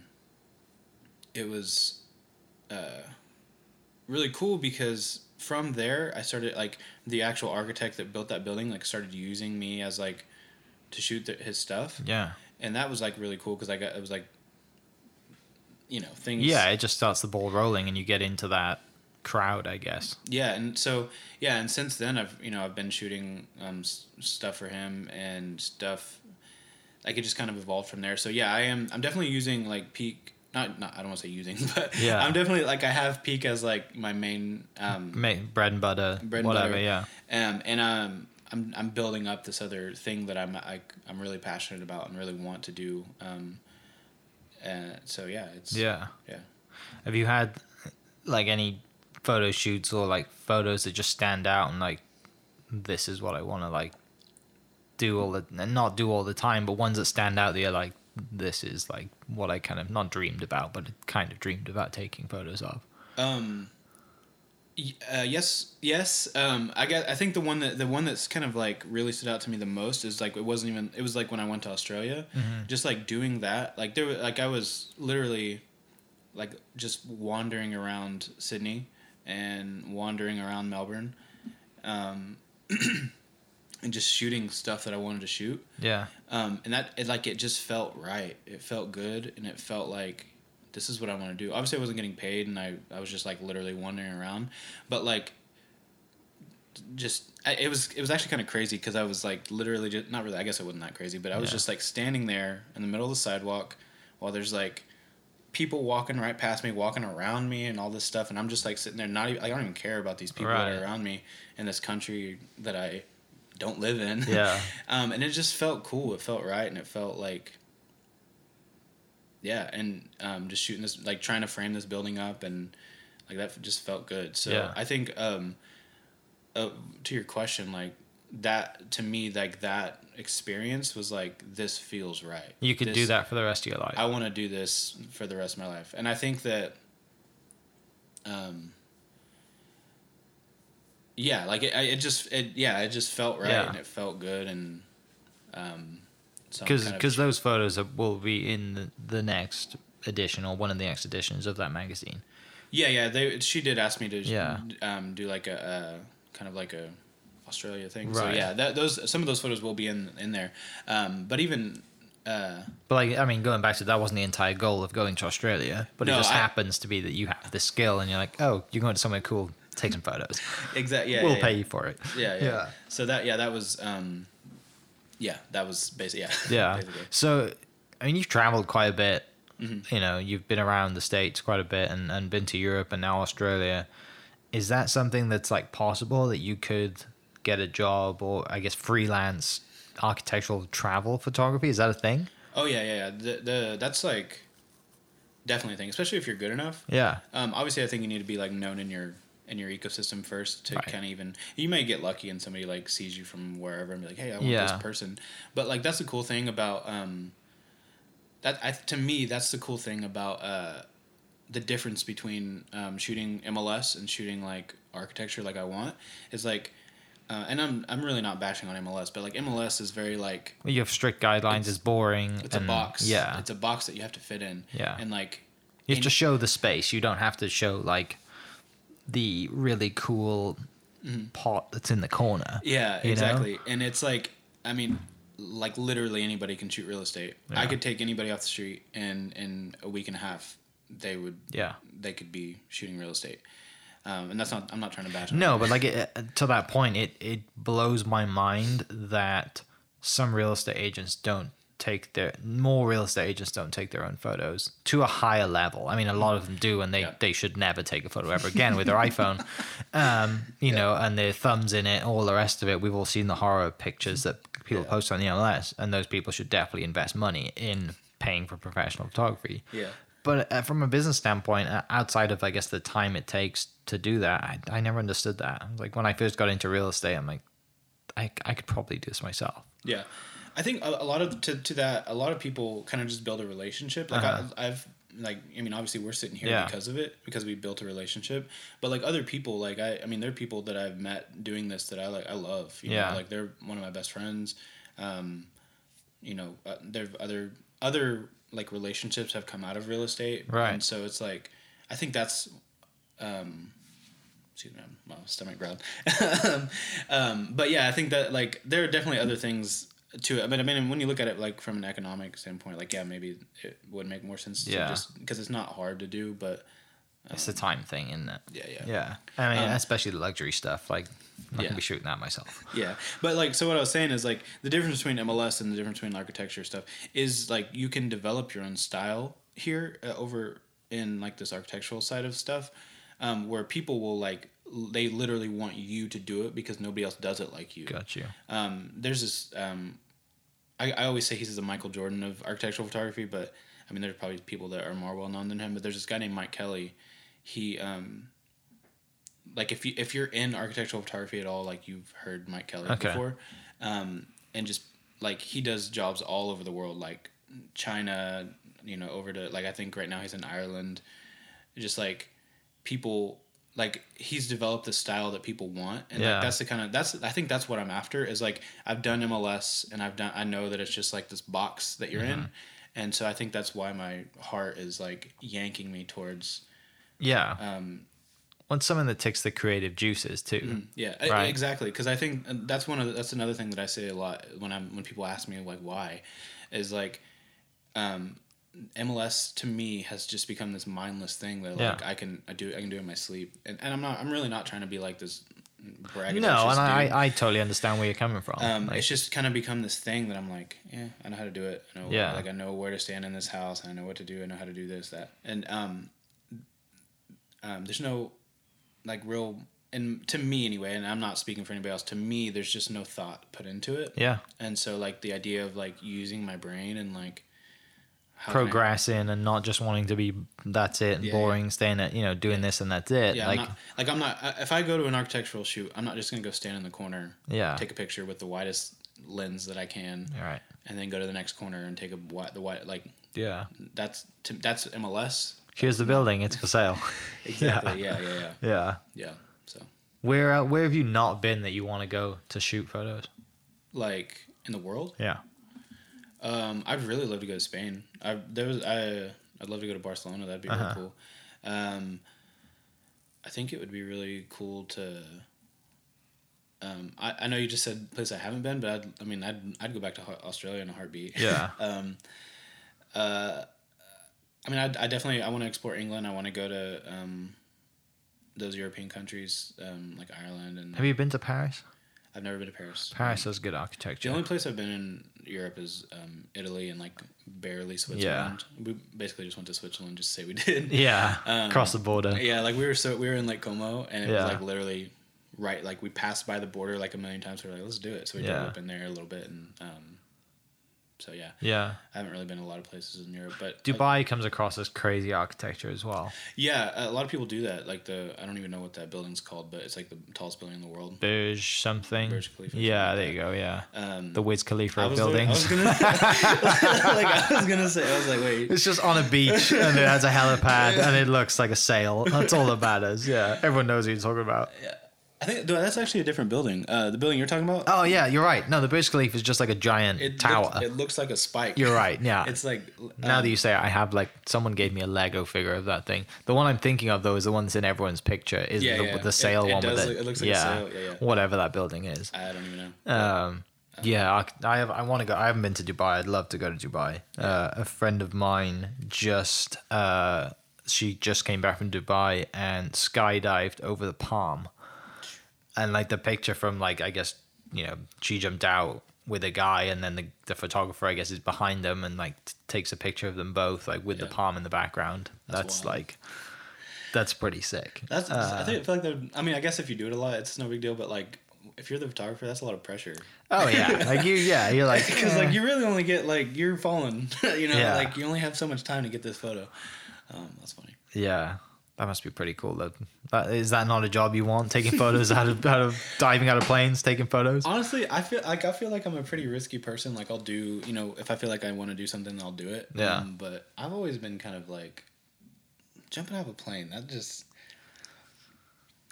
it was uh, really cool because from there I started like the actual architect that built that building like started using me as like to shoot the, his stuff Yeah, and that was like really cool because I got it was like, you know, things. yeah. It just starts the ball rolling, and you get into that crowd, I guess. yeah, and so yeah, and since then I've you know I've been shooting um s- stuff for him and stuff, like it just kind of evolved from there. So yeah, I am I'm definitely using like peak. Not, not I don't want to say using, but Yeah. I'm definitely like I have peak as like my main um bread and butter, Bread and whatever. butter. Yeah, um and um I'm I'm building up this other thing that I'm I, I'm really passionate about and really want to do um and so yeah it's yeah. yeah Have you had like any photo shoots or like photos that just stand out and like this is what I want to like do all the and not do all the time, but ones that stand out that you're like this is like what I kind of not dreamed about, but kind of dreamed about taking photos of. Um. Uh, yes, yes. Um, I got. I think the one that the one that's kind of like really stood out to me the most is like it wasn't even. It was like when I went to Australia, just like doing that. Like there, were- like I was literally, like just wandering around Sydney and wandering around Melbourne, um, and just shooting stuff that I wanted to shoot Yeah, um, and that it like it just felt right. It felt good, and it felt like this is what I want to do. Obviously, I wasn't getting paid, and I I was just like literally wandering around, but like just I, it was it was actually kind of crazy because I was like literally just not really. I guess it wasn't that crazy, but I was Yeah. just like standing there in the middle of the sidewalk while there's like people walking right past me, walking around me, and all this stuff, and I'm just like sitting there, not even I don't even care about these people that are around me in this country that I don't live in. Yeah. um, and it just felt cool. It felt right, and it felt like. Yeah, and um, just shooting this, like trying to frame this building up, and like that just felt good. So Yeah. I think, um, uh, to your question, like that to me, like that experience was like this feels right. You could do that for the rest of your life. I want to do this for the rest of my life, and I think that, um, yeah, like it, it just, it, yeah, it just felt right, Yeah. and it felt good, and, um, because kind of- because those photos are, will be in the, the next edition or one of the next editions of that magazine. yeah, yeah, they, she did ask me to, Yeah. um, do like a, a kind of like a Australia thing, so Right. yeah, that those some of those photos will be in in there, um, but even. Uh, But like I mean, going back to that wasn't the entire goal of going to Australia, but it just I- happens to be that you have the skill and you're like, oh, you're going to somewhere cool, take some photos. exactly. Yeah. we'll yeah, pay yeah. you for it. Yeah, yeah, Yeah. So that yeah, that was um yeah, that was basically yeah. Yeah. basically. So, I mean, you've traveled quite a bit. Mhm. You know, you've been around the states quite a bit, and and been to Europe and now Australia. Is that something that's like possible that you could get a job or I guess freelance architectural travel photography? Is that a thing? Oh yeah, yeah, yeah. The, the that's like definitely a thing, especially if you're good enough. Yeah. Um, obviously, I think you need to be like known in your in your ecosystem first to Right. kind of even. You may get lucky and somebody like sees you from wherever and be like, "Hey, I want Yeah. this person." But like that's the cool thing about um, that. I, to me, that's the cool thing about uh, the difference between um, shooting MLS and shooting like architecture, like I want, is like. Uh, and I'm I'm really not bashing on MLS, but like MLS is very like You have strict guidelines. It's- It's, boring. it's and, a box. Yeah. it's a box that you have to fit in. Yeah. and like You have and- to show the space. You don't have to show like the really cool pot that's in the corner. Mm-hmm. Yeah, you know? exactly. And it's like, I mean, like literally anybody can shoot real estate. I could take anybody off the street, and in a week and a half, they would Yeah. they could be shooting real estate. Um, and that's not. I'm not trying to bash. No, but like it, to that point, it it blows my mind that some real estate agents don't take their more real estate agents don't take their own photos to a higher level. I mean, a lot of them do, and they Yeah. they should never take a photo ever again with their iPhone. Um, you know, and their thumbs in it, all the rest of it. We've all seen the horror pictures that people Yeah. post on the MLS, and those people should definitely invest money in paying for professional photography. yeah, But uh, from a business standpoint, uh, outside of I guess the time it takes to do that, I, I never understood that. Like when I first got into real estate, I'm like, I, I could probably do this myself. yeah. I think a, a lot of to, to that a lot of people kind of just build a relationship. Like Uh-huh. I, I've like I mean obviously we're sitting here Yeah. because of it because we built a relationship. But like other people like I I mean there are people that I've met doing this that I like I love. You Yeah. Know? Like they're one of my best friends. Um, you know uh, there other other like relationships have come out of real estate. Right. And so it's like I think that's um excuse me, my stomach growled. um, but yeah, I think that like there are definitely other things to it. I mean, I mean, when you look at it like from an economic standpoint, like yeah, maybe it would make more sense Yeah. to just because it's not hard to do, but It's the time thing, isn't it? yeah, yeah, Yeah. I mean, Um, especially the luxury stuff. Like, I Yeah. can be shooting that myself. Yeah, but like, so what I was saying is like the difference between MLS and the difference between architecture stuff is like you can develop your own style here uh, over in like this architectural side of stuff, um, where people will like they literally want you to do it because nobody else does it like you. Got you. Um, there's this. Um, I, I always say he's the Michael Jordan of architectural photography, but I mean, there's probably people that are more well known than him. But there's this guy named Mike Kelly. He um, like if you if you're in architectural photography at all, like you've heard Mike Kelly Okay. before, um, and just like he does jobs all over the world, like China, you know, over to like I think right now he's in Ireland, just like people like he's developed the style that people want and Yeah. like that's the kind of that's i think that's what i'm after is like i've done mls and i've done i know that it's just like this box that you're in and so i think that's why my heart is like yanking me towards Yeah. um it's something that takes the creative juices too. yeah e- Right. exactly because i think that's one of the, that's another thing that i say a lot when i'm when people ask me like why is like um MLS to me has just become this mindless thing that like Yeah. I can I do I can do in my sleep and, and I'm not I'm really not trying to be like this braggadocious No, and dude. I, I totally understand where you're coming from. Um, Like, it's just kind of become this thing that I'm like, yeah, I know how to do it. I know, Yeah. like I know where to stand in this house. I know what to do. I know how to do this, that, and um, um, there's no like real and to me anyway, and I'm not speaking for anybody else. To me, there's just no thought put into it, Yeah. and so like the idea of like using my brain and like how Progressing and not just wanting to be that's it and Yeah, boring, staying at you know doing this and that's it. Yeah, like I'm not, like I'm not. If I go to an architectural shoot, I'm not just gonna go stand in the corner, yeah. take a picture with the widest lens that I can, All right. and then go to the next corner and take a wi- the white like Yeah. that's to, that's MLS. Here's the building. It's for sale. Exactly. Yeah. Yeah. Yeah. Yeah. yeah. yeah. So Where uh, where have you not been that you want to go to shoot photos? like in the world, Yeah. Um, I'd really love to go to Spain. I there was I I'd love to go to Barcelona. That'd be Uh-huh. really cool. Um, I think it would be really cool to. Um, I, I know you just said place I haven't been, but I'd, I mean I'd I'd go back to Australia in a heartbeat. Yeah. um, uh, I mean, I, I definitely I want to explore England. I want to go to um, those European countries um, like Ireland, and Have you been to Paris? I've never been to Paris. Paris has good architecture. the only place I've been in Europe is um, Italy and like barely Switzerland. Yeah. We basically just went to Switzerland just to say we did. yeah. Um, Across the border. Yeah, like we were so we were in like Como and it Yeah. was like literally right like we passed by the border like a million times. We were like, let's do it. So we Yeah. drove up in there a little bit and um, so yeah, Yeah. I haven't really been a lot of places in Europe, but Dubai comes across as crazy architecture as well. Yeah, a lot of people do that. Like the I don't even know what that building's called, but it's like the tallest building in the world. Burj something. Burj Khalifa, Yeah, there you go. Yeah. Um, The Wiz Khalifa I of was, buildings. I was gonna like I was gonna say I was like wait It's just on a beach and it has a helipad and it looks like a sail. That's all that matters. Yeah. Everyone knows what you're talking about. I think that's actually a different building. Uh, the building you're talking about. Oh, yeah, you're right. No, the Burj Khalifa is just like a giant it tower. Looks, it looks like a spike. You're right. Yeah. It's like now um, that you say it, I have like someone gave me a Lego figure of that thing. The one I'm thinking of though is the one that's in everyone's picture. Is Yeah, the, yeah. with the It- sail it one with does it. look- it looks like a yeah. sail. Yeah, yeah. Whatever that building is. I don't even know. Um, yeah, I, I have. I want to go. I haven't been to Dubai. I'd love to go to Dubai. Uh, a friend of mine just. Uh, she just came back from Dubai and skydived over the palm, and like the picture from like I guess you know she jumped out with a guy and then the the photographer I guess is behind them and like t- takes a picture of them both like with the palm in the background. That's That's, like. That's pretty sick. That's Uh, I think I feel like that. I mean, I guess if you do it a lot, it's no big deal. But like, if you're the photographer, that's a lot of pressure. Oh yeah, like you. Yeah, you're like Because eh. like you really only get like you're falling. you know, Yeah. like you only have so much time to get this photo. Um, that's funny. Yeah, that must be pretty cool. That, that is that not a job you want? Taking photos out of out of diving out of planes, taking photos. Honestly, I feel like I feel like I'm a pretty risky person. Like I'll do, you know, if I feel like I want to do something, I'll do it. Yeah. Um, but I've always been kind of like jumping out of a plane. That just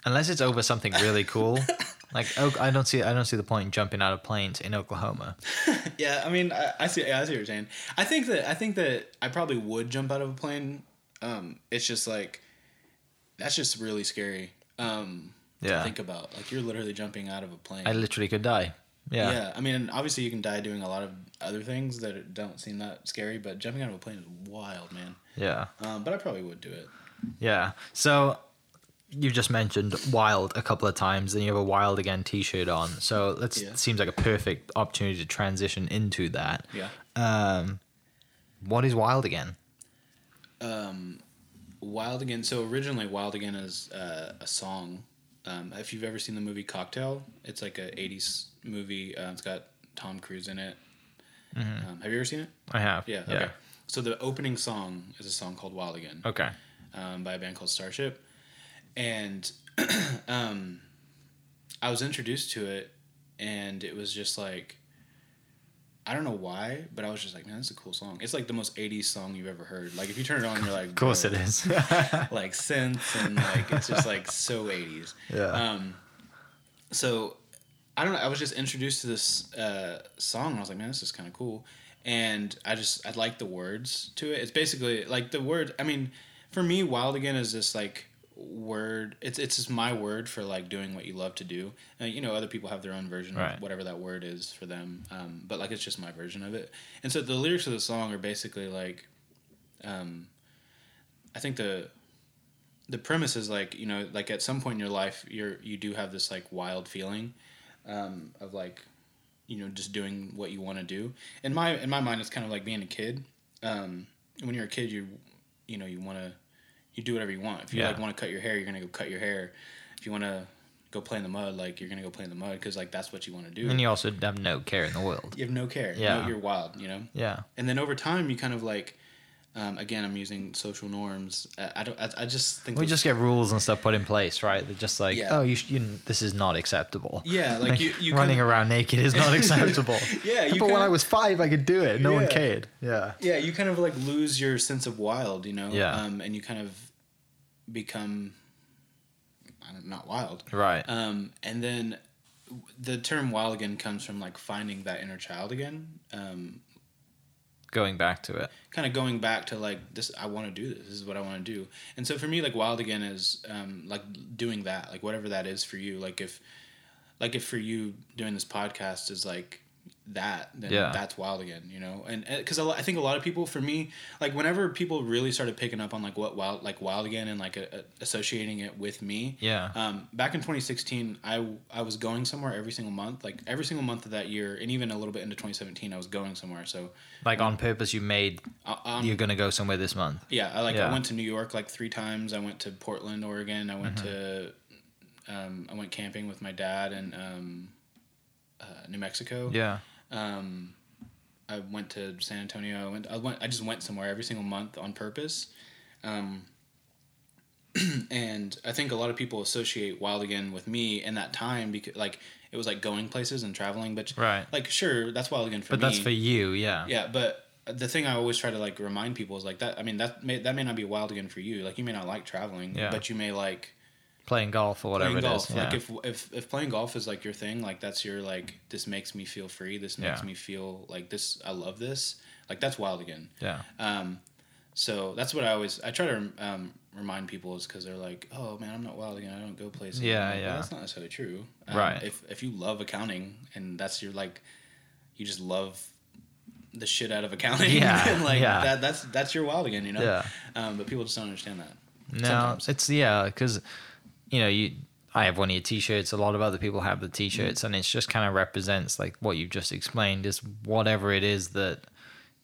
Unless it's over something really cool. Like oh, I don't see I don't see the point in jumping out of planes in Oklahoma. yeah. I mean, I, I see. Yeah, I see what you're saying. I think that I think that I probably would jump out of a plane. Um, it's just like that's just really scary. Um, Yeah. To think about like you're literally jumping out of a plane. I literally could die. Yeah. Yeah. I mean, obviously you can die doing a lot of other things that don't seem that scary, but jumping out of a plane is wild, man. Yeah. Um, but I probably would do it. Yeah. So you just mentioned wild a couple of times and you have a wild again t-shirt on. So that Yeah. seems like a perfect opportunity to transition into that. Yeah. Um what is wild again? Um, Wild Again. So originally, Wild Again is uh, a song. Um, if you've ever seen the movie Cocktail, it's like a '80s movie. Uh, it's got Tom Cruise in it. Um, have you ever seen it? I have. Yeah. Yeah. Okay. So the opening song is a song called Wild Again. Okay. um, by a band called Starship, and um, I was introduced to it, and it was just like I don't know why, but I was just like, man, this is a cool song. It's like the most '80s song you've ever heard. Like if you turn it on, you're like, Of course it is. like synths and like it's just like so 80s. Yeah. Um, so I don't know. I was just introduced to this uh, song and I was like, man, this is kind of cool. And I just I like the words to it. It's basically like the word. I mean, for me, wild again is this like word. It's it's just my word for like doing what you love to do. Uh, you know, other people have their own version Right. of whatever that word is for them. Um, but like it's just my version of it. And so the lyrics of the song are basically like, um, I think the the premise is like you know like at some point in your life you're you do have this like wild feeling um, of like you know just doing what you want to do in my in my mind it's kind of like being a kid um, when you're a kid you you know you want to you do whatever you want if you Yeah. like want to cut your hair you're gonna go cut your hair if you want to go play in the mud, like you're gonna go play in the mud because like that's what you want to do. And you also have no care in the world. you have no care. Yeah. No, you're wild. You know. Yeah. And then over time, you kind of like, um, again, I'm using social norms. I, don't. I, I just think We just get rules and stuff put in place, right? They're just like, Yeah. oh, you, sh- you this is not acceptable. Yeah, like you- you running kinda- around naked is not acceptable. Yeah, you but when kinda- I was five, I could do it. No one cared. Yeah. yeah, you kind of like lose your sense of wild, you know. Yeah. Um, and you kind of become, I don't, not wild. Right. Um, and then the term wild again comes from like finding that inner child again. Um, Going back to it. kind of going back to like this i want to do this this is what i want to do and so for me like wild again is um, like doing that like whatever that is for you like if like if for you doing this podcast is like that then Yeah. that's wild again you know and because i think a lot of people for me like whenever people really started picking up on like what wild like wild again and like a, a- associating it with me Yeah. um, back in 2016 I, I was going somewhere every single month like every single month of that year and even a little bit into 2017 i was going somewhere so Like on purpose, you made uh, um, you're gonna go somewhere this month. yeah, I like Yeah. I went to New York like three times. I went to Portland, Oregon. I went to um, I went camping with my dad in um, uh, New Mexico. Yeah. Um, I went to San Antonio. I went, I went. I just went somewhere every single month on purpose. Um, and I think a lot of people associate Wild Again with me in that time because like it was like going places and traveling. But Right. like sure, that's Wild Again for But me. But that's for you. Yeah. Yeah, but the thing I always try to like remind people is like that. I mean, that may that may not be wild again for you. Like you may not like traveling, Yeah. but you may like Playing golf or whatever playing it golf. is. Like yeah. if if if playing golf is like your thing, like that's your like this makes me feel free. This makes Yeah. me feel like this. I love this. Like that's wild again. yeah. Um, so that's what I always I try to um, remind people is because they're like, oh man, I'm not wild again. I don't go places. Yeah, like, well, yeah. that's not necessarily true. Um, Right. If if you love accounting and that's your like, you just love the shit out of accounting. Yeah, like yeah. that that's that's your wild again. You know. Yeah. Um, but people just don't understand that. No, Sometimes. it's yeah, because you know you. I have one of your T-shirts. A lot of other people have the T-shirts, and it's just kind of represents like what you've just explained is whatever it is that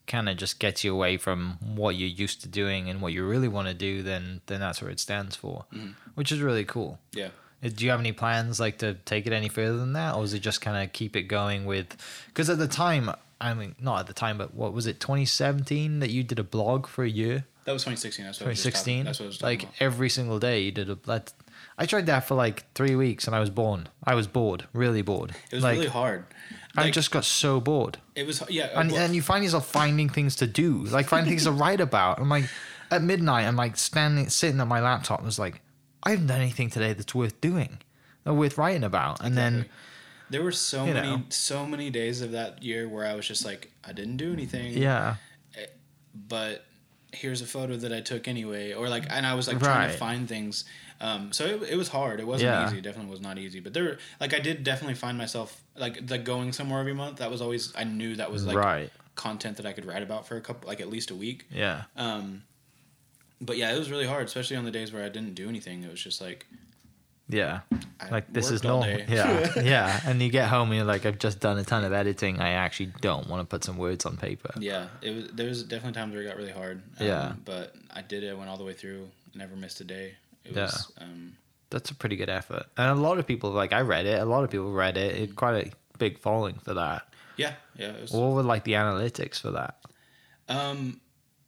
kind of just gets you away from what you're used to doing and what you really want to do. Then then that's what it stands for, which is really cool. Yeah. Uh, Do you have any plans like to take it any further than that, or is it just kind of keep it going with? Because at the time, I mean, not at the time, but what was it, 2017 that you did a blog for a year? That was 2016. That's what I was just 2016. talking- That's what I was like about. every single day you did a. That, I tried that for like three weeks and I was bored. I was bored, really bored. It was like, really hard. I just got so bored, It was yeah. and well, and you find yourself finding things to do, like finding things to write about. I'm like, at midnight, I'm like standing, sitting at my laptop, and was like, I haven't done anything today that's worth doing, or worth writing about, and then. there were so many know. so many days of that year where I was just like I didn't do anything. Yeah, eh, but here's a photo that I took anyway, or like, and I was like trying to find things. Um, so it, it was hard. It wasn't Yeah. easy. It definitely was not easy. But there, like, I did definitely find myself like like going somewhere every month. That was always I knew that was like right. content that I could write about for a couple, like at least a week. Yeah, Um, but yeah, it was really hard, especially on the days where I didn't do anything. It was just like yeah. I Like this is normal. Yeah, yeah. And you get home and you're like, I've just done a ton of editing. I actually don't want to put some words on paper. Yeah, it was. There was definitely times where it got really hard. Um, Yeah. but I did it. I went all the way through. Never missed a day. It Yeah. was. Um, That's a pretty good effort. And a lot of people, like I read it, a lot of people read it. It quite a big following for that. yeah, yeah. It was. What were like the analytics for that? Um,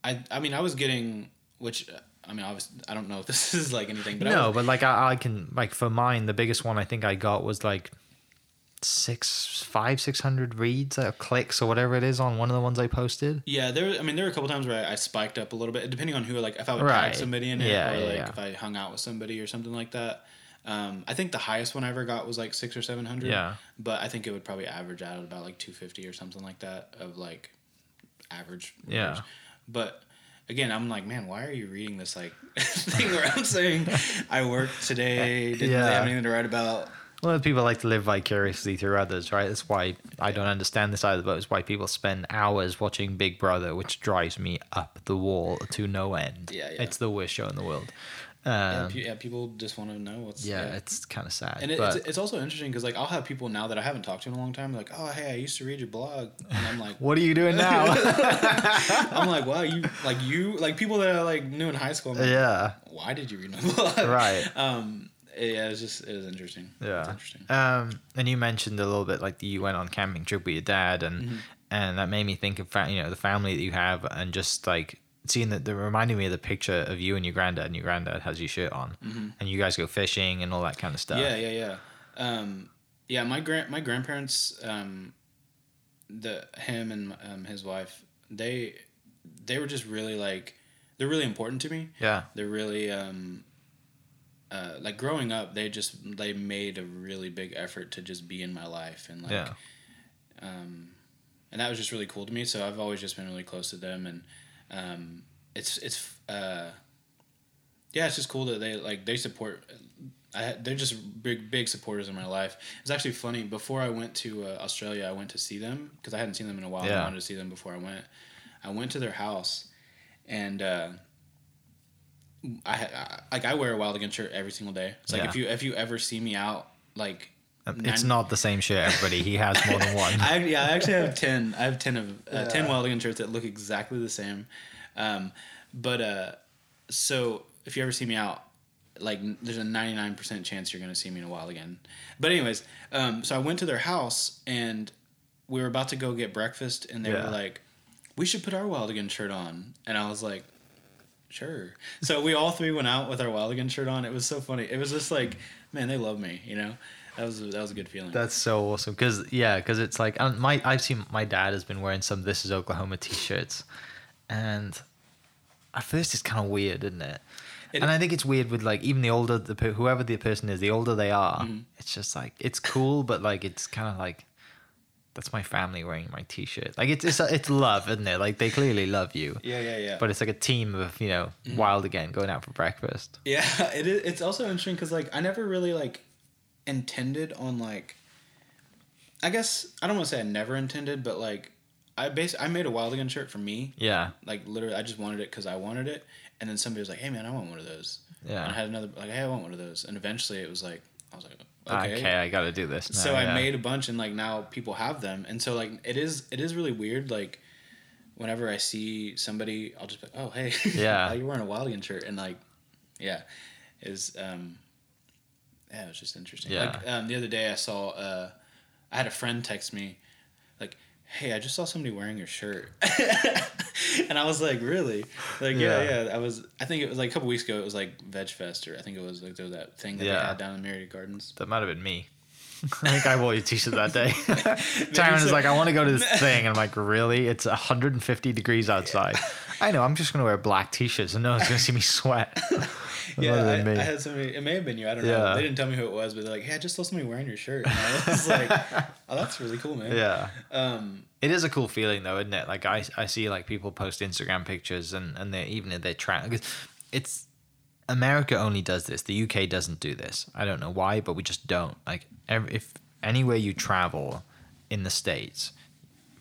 I I mean I was getting which I mean obviously I don't know if this is like anything, but I no, was, but like I, I can like for mine, the biggest one I think I got was like six, five, six hundred reads or clicks or whatever it is on one of the ones I posted. yeah there. I mean there were a couple times where I, I spiked up a little bit depending on who like if I would Right. tag somebody in it Yeah, or yeah, like yeah. if I hung out with somebody or something like that. Um, I think the highest one I ever got was like six or seven hundred. Yeah. But I think it would probably average out at about like two fifty or something like that of like average. Yeah. But again, I'm like, man, why are you reading this like thing where I'm saying I worked today, didn't really have anything to write about. Well, people like to live vicariously through others, right? That's why I don't understand this either, but it's why people spend hours watching Big Brother, which drives me up the wall to no end. Yeah, yeah. It's the worst show in the world. Yeah, Um, yeah, people just want to know what's yeah, it's kind of sad. and it, it's, it's also interesting because like I'll have people now that I haven't talked to in a long time like oh hey I used to read your blog and I'm like what are you doing now? I'm like wow you like you like people that I like knew in high school I'm like, yeah, why did you read my blog Right. um yeah, it was just it was interesting. Yeah. interesting. Um, and you mentioned a little bit like you went on camping trip with your dad, and Mm-hmm. and that made me think of fa- you know the family that you have, and just like seeing that. That reminded me of the picture of you and your granddad, and your granddad has your shirt on, and you guys go fishing and all that kind of stuff. Mm-hmm. Yeah, yeah, yeah. Um, yeah, my grand my grandparents, um, the him and um, his wife, they they were just really like they're really important to me. yeah, They're really um, uh, like growing up. They just they made a really big effort to just be in my life and like yeah, um, and that was just really cool to me. So I've always just been really close to them, and um, it's it's uh, yeah, it's just cool that they like they support. I, they're just big big supporters in my life. It's actually funny. Before I went to uh, Australia, I went to see them because I hadn't seen them in a while. Yeah. I wanted to see them before I went. I went to their house, and uh, I, I like I wear a Wild Against shirt every single day. It's like Yeah. if you if you ever see me out like Um, it's Nine- not the same shirt, everybody. He has more than one. I, yeah, I actually have ten. I have ten of uh, ten Wild Again shirts that look exactly the same. Um, but uh, so if you ever see me out, like there's a ninety nine percent chance you're gonna see me in a while again. But anyways, um, so I went to their house and we were about to go get breakfast, and they Yeah. were like, "We should put our Wild Again shirt on," and I was like. Sure. So we all three went out with our Wild Again shirt on. It was so funny. It was just like, man, they love me. You know, that was that was a good feeling. That's so awesome. Cause yeah, cause it's like um, my I've seen my dad has been wearing some "This Is Oklahoma" T-shirts, and at first it's kind of weird, isn't it? It- and I think it's weird with like even the older the whoever the person is, the older they are, Mm-hmm. it's just like it's cool, but like it's kind of like that's my family wearing my T-shirt. Like it's it's it's love, isn't it? Like they clearly love you, yeah, yeah, yeah. but it's like a team of you know Mm-hmm. wild again going out for breakfast. Yeah, it is. It's also interesting because like I never really like intended on like. I guess I don't want to say I never intended, but like I bas- I made a Wild Again shirt for me. Yeah, Like literally, I just wanted it because I wanted it, and then somebody was like, "Hey man, I want one of those." Yeah. And I had another like, "Hey, I want one of those," and eventually it was like, I was like, okay, "Okay." I got to do this. so now, I made a bunch, and like now people have them, and so like it is it is really weird. Like whenever I see somebody, I'll just be like, "Oh hey, Yeah. you're wearing a Wild Again shirt," and like, yeah, is um, yeah, it was just interesting. Yeah. Like um, the other day, I saw uh, I had a friend text me, like, "Hey, I just saw somebody wearing your shirt," and I was like, "Really?" Like, yeah, Yeah. yeah. I was. I think it was like a couple weeks ago. It was like Veg Fest, or I think it was like there was that thing that Yeah. they had down in Myriad Gardens. That might have been me. I think I wore your t-shirt that day. Tyron is like, I want to go to this thing. And I'm like, really? It's 150 degrees outside. I know. I'm just going to wear black t-shirts, and no one's going to see me sweat. Yeah, I, me. I had somebody. It may have been you. I don't know. They didn't tell me who it was, but they're like, "Hey, I just saw somebody wearing your shirt." And I was like, "Oh, that's really cool, man." yeah. Um. It is a cool feeling though, isn't it? Like I, I see like people post Instagram pictures and, and they even if they try because it's America only does this. The UK doesn't do this. I don't know why, but we just don't. Like ev if anywhere you travel in the states,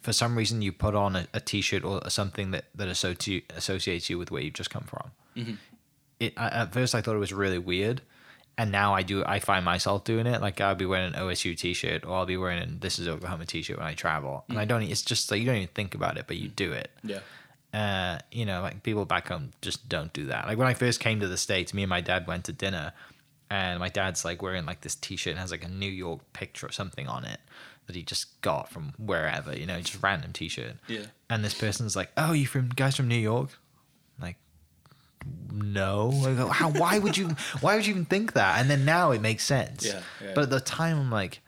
for some reason you put on a, a t-shirt or something that that associ- associates you with where you've just come from. Mm-hmm. It I, at first I thought it was really weird, and now I do. I find myself doing it. Like I'll be wearing an OSU t-shirt, or I'll be wearing an This Is Oklahoma t-shirt when I travel, and I mm-hmm. don't. It's just like you don't even think about it, but you mm. do it Yeah. uh, you know, like people back home just don't do that. Like when I first came to the States, me and my dad went to dinner and my dad's like wearing like this t shirt and has like a New York picture or something on it that he just got from wherever, you know, just random t shirt. Yeah. And this person's like, Oh, you from guys from New York? Like no. Go, How why would you why would you even think that? And then now it makes sense. Yeah, yeah. But at the time I'm like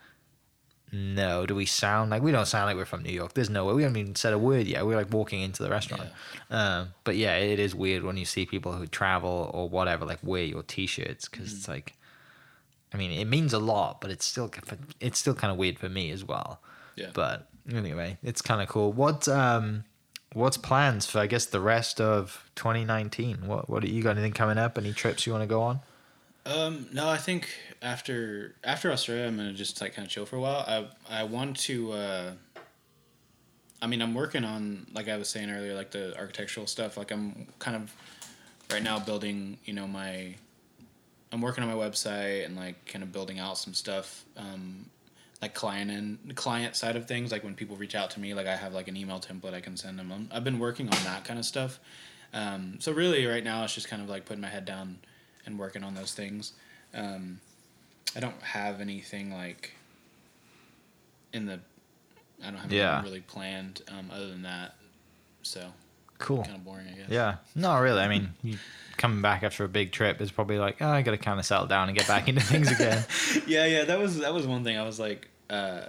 no, do we sound like we don't sound like we're from New York? There's no way. We haven't even said a word yet. We're like walking into the restaurant. Um, but yeah, it is weird when you see people who travel or whatever like wear your t-shirts because Mm-hmm. it's like, I mean, it means a lot, but it's still it's still kind of weird for me as well. Yeah. But anyway, it's kind of cool. What um, what's plans for I guess the rest of 2019? What what you got anything coming up? Any trips you want to go on? Um. No, I think after after Australia, I'm gonna just like kind of chill for a while. I I want to. uh I mean, I'm working on like I was saying earlier, like the architectural stuff. Like I'm kind of right now building. You know, my. I'm working on my website and like kind of building out some stuff. Um, like client and client side of things like when people reach out to me like i have like an email template i can send them i've been working on that kind of stuff um, so really right now it's just kind of like putting my head down and working on those things um, I don't have anything like in the. I don't have Yeah. really planned um, other than that. So Cool. kind of boring, I guess. Yeah. No, really. I mean, you coming back after a big trip is probably like, oh, I got to kind of settle down and get back into things again. yeah, yeah. That was that was one thing. I was like, uh,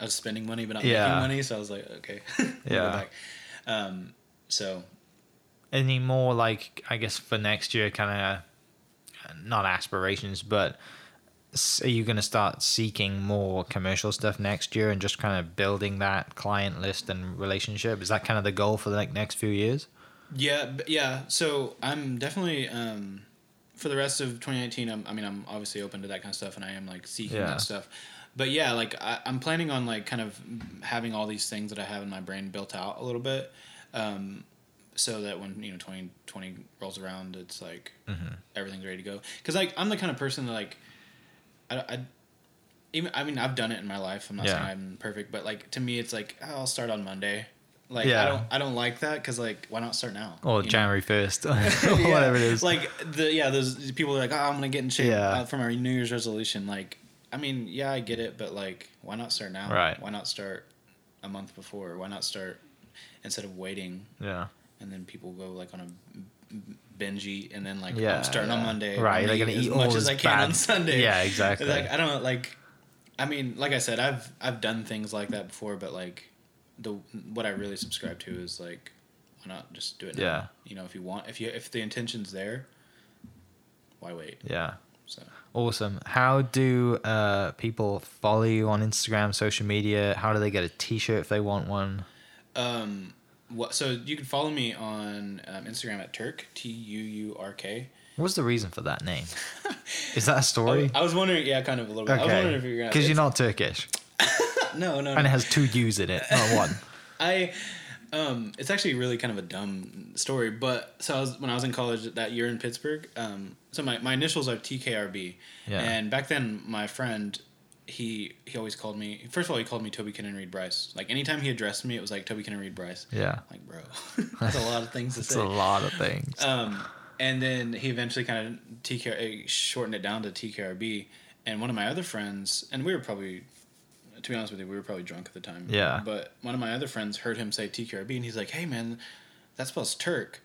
I was spending money but not Yeah. making money, so I was like, okay, Yeah. Um, so Any more like, I guess for next year, kind of not aspirations, but s- are you going to start seeking more commercial stuff next year and just kind of building that client list and relationship? Is that kind of the goal for the like, next few years? yeah, yeah. So I'm definitely um, for the rest of 2019. I'm, I mean, I'm obviously open to that kind of stuff, and I am like seeking Yeah. that stuff. But yeah, like I, I'm planning on like kind of having all these things that I have in my brain built out a little bit, um, so that when you know 2020 rolls around, it's like Mm-hmm. everything's ready to go. Because like I'm the kind of person that like, I, I even I mean I've done it in my life. I'm not Yeah. saying I'm perfect, but like to me it's like oh, I'll start on Monday. Like Yeah. I don't I don't like that because like why not start now? Or You? January 1st, Yeah. whatever it is. Like the yeah, those people are like, oh, I'm gonna get in shape Yeah. uh, from our New Year's resolution. Like, I mean, yeah, I get it, but like, why not start now? Right. Why not start a month before? Why not start instead of waiting yeah. and then people go like on a binge eat and then like Yeah, I'm starting on. Monday. Right, I'm they're gonna eat eat as much all as I can on Sunday. Yeah, exactly. Like I don't like. I mean, like I said, I've I've done things like that before, but like the what I really subscribe to is like why not just do it now? Yeah. You know, if you want, if you if the intention's there, why wait? Yeah. So Awesome. How do uh, people follow you on Instagram, social media? How do they get a T-shirt if they want one? um, what? So you can follow me on um, Instagram at Turk T U U R K. What's the reason for that name? Is that a story? I was wondering, yeah, kind of a little bit. I was wondering if you're Because you're not Turkish, No, no, no. and it has two U's in it, not one. I um it's actually really kind of a dumb story, but so I was when I was in college that year in Pittsburg, um so my, my initials are TKRB. Yeah. And back then my friend he he always called me first of all he called me Toby Kennan Reed Bryce. Like anytime he addressed me it was like Toby Kennan Reed Bryce. Yeah, Like bro. That's a lot of things to it's say. a lot of things. Um, and then he eventually kind of TK uh, shortened it down to TKRB. And one of my other friends, and we were probably, to be honest with you, we were probably drunk at the time. Yeah. But one of my other friends heard him say TKRB, and he's like, "Hey man, that spells Turk."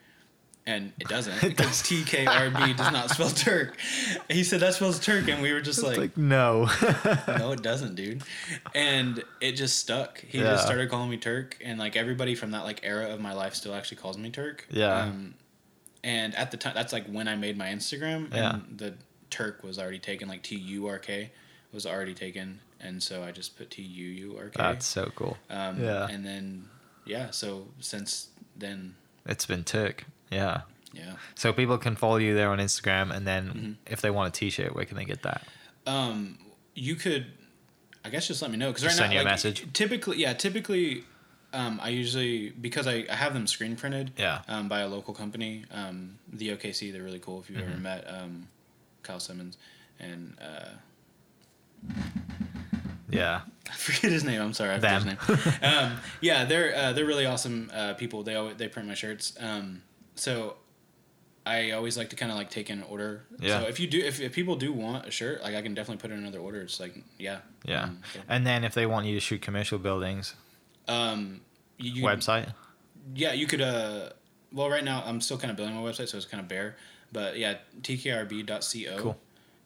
And it doesn't because TKRB does not spell Turk. He said that spells Turk, and we were just like, like no. no, it doesn't, dude. And it just stuck. He Yeah. just started calling me Turk, and like everybody from that like era of my life still actually calls me Turk. Yeah. Um, and at the time, that's like when I made my Instagram, Yeah. and the Turk was already taken. Like T U R K was already taken, and so I just put T U U R K. That's so cool. Um, yeah. And then, yeah. So since then, It's been Turk. Yeah. yeah. So people can follow you there on Instagram, and then Mm-hmm. if they want a T-shirt, where can they get that? Um, you could, I guess, just let me know because right Just now, send you a message. Typically, yeah, typically, um, I usually because I, I have them screen printed. Yeah. Um, by a local company, um, the OKC. They're really cool. If you've Mm-hmm. ever met um, Kyle Simmons and uh, Yeah. I forget his name. I'm sorry. I forget Them. his name. um, yeah, they're uh, they're really awesome uh, people. They always, they print my shirts. Um, so I always like to kind of like take in order. Yeah. So if you do, if, if people do want a shirt, like I can definitely put in another order. It's like yeah. Yeah. Um, so- And then if they want you to shoot commercial buildings, Um, you, you- website. Yeah, you could. Uh, well, right now I'm still kind of building my website, so it's kind of bare. But yeah, tkrb.co Cool.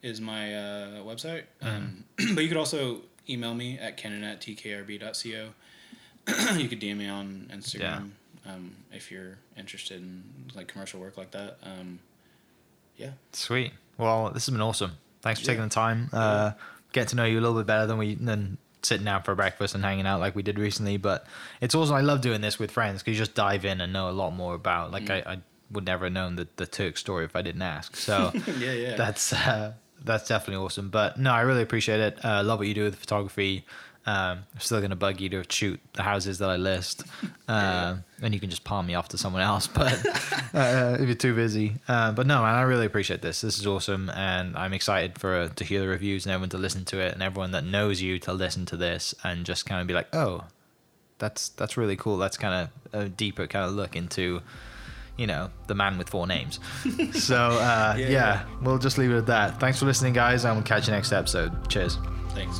is my uh, website. Um, but you could also email me at canon at tkrb.co. you could DM me on Instagram um, if you're interested in like commercial work like that. Um, yeah. Sweet. Well, this has been awesome. Thanks for Yeah. taking the time. Uh, getting to know you a little bit better than we than sitting down for breakfast and hanging out like we did recently. But it's awesome. I love doing this with friends because you just dive in and know a lot more about. Like I, I would never have known the the Turk story if I didn't ask. So yeah, yeah. that's uh, that's definitely awesome. But no, I really appreciate it. Uh, love what you do with photography. Um, I'm still gonna bug you to shoot the houses that I list, uh, and you can just palm me off to someone else. But uh, if you're too busy, uh, but no, man, I really appreciate this. This is awesome, and I'm excited for to hear the reviews and everyone to listen to it, and everyone that knows you to listen to this and just kind of be like, oh, that's that's really cool. That's kind of a deeper kind of look into you know, the man with four names. so uh, yeah, yeah. we'll just leave it at that. Thanks for listening, guys, and we'll catch you next episode. Cheers. Thanks.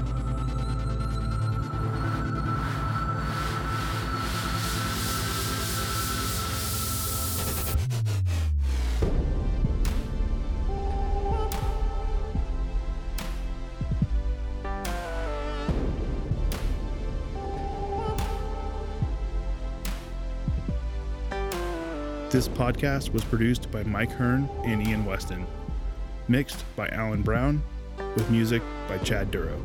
This podcast was produced by Mike Hearn and Ian Weston, mixed by Alan Brown, with music by Chad Duro.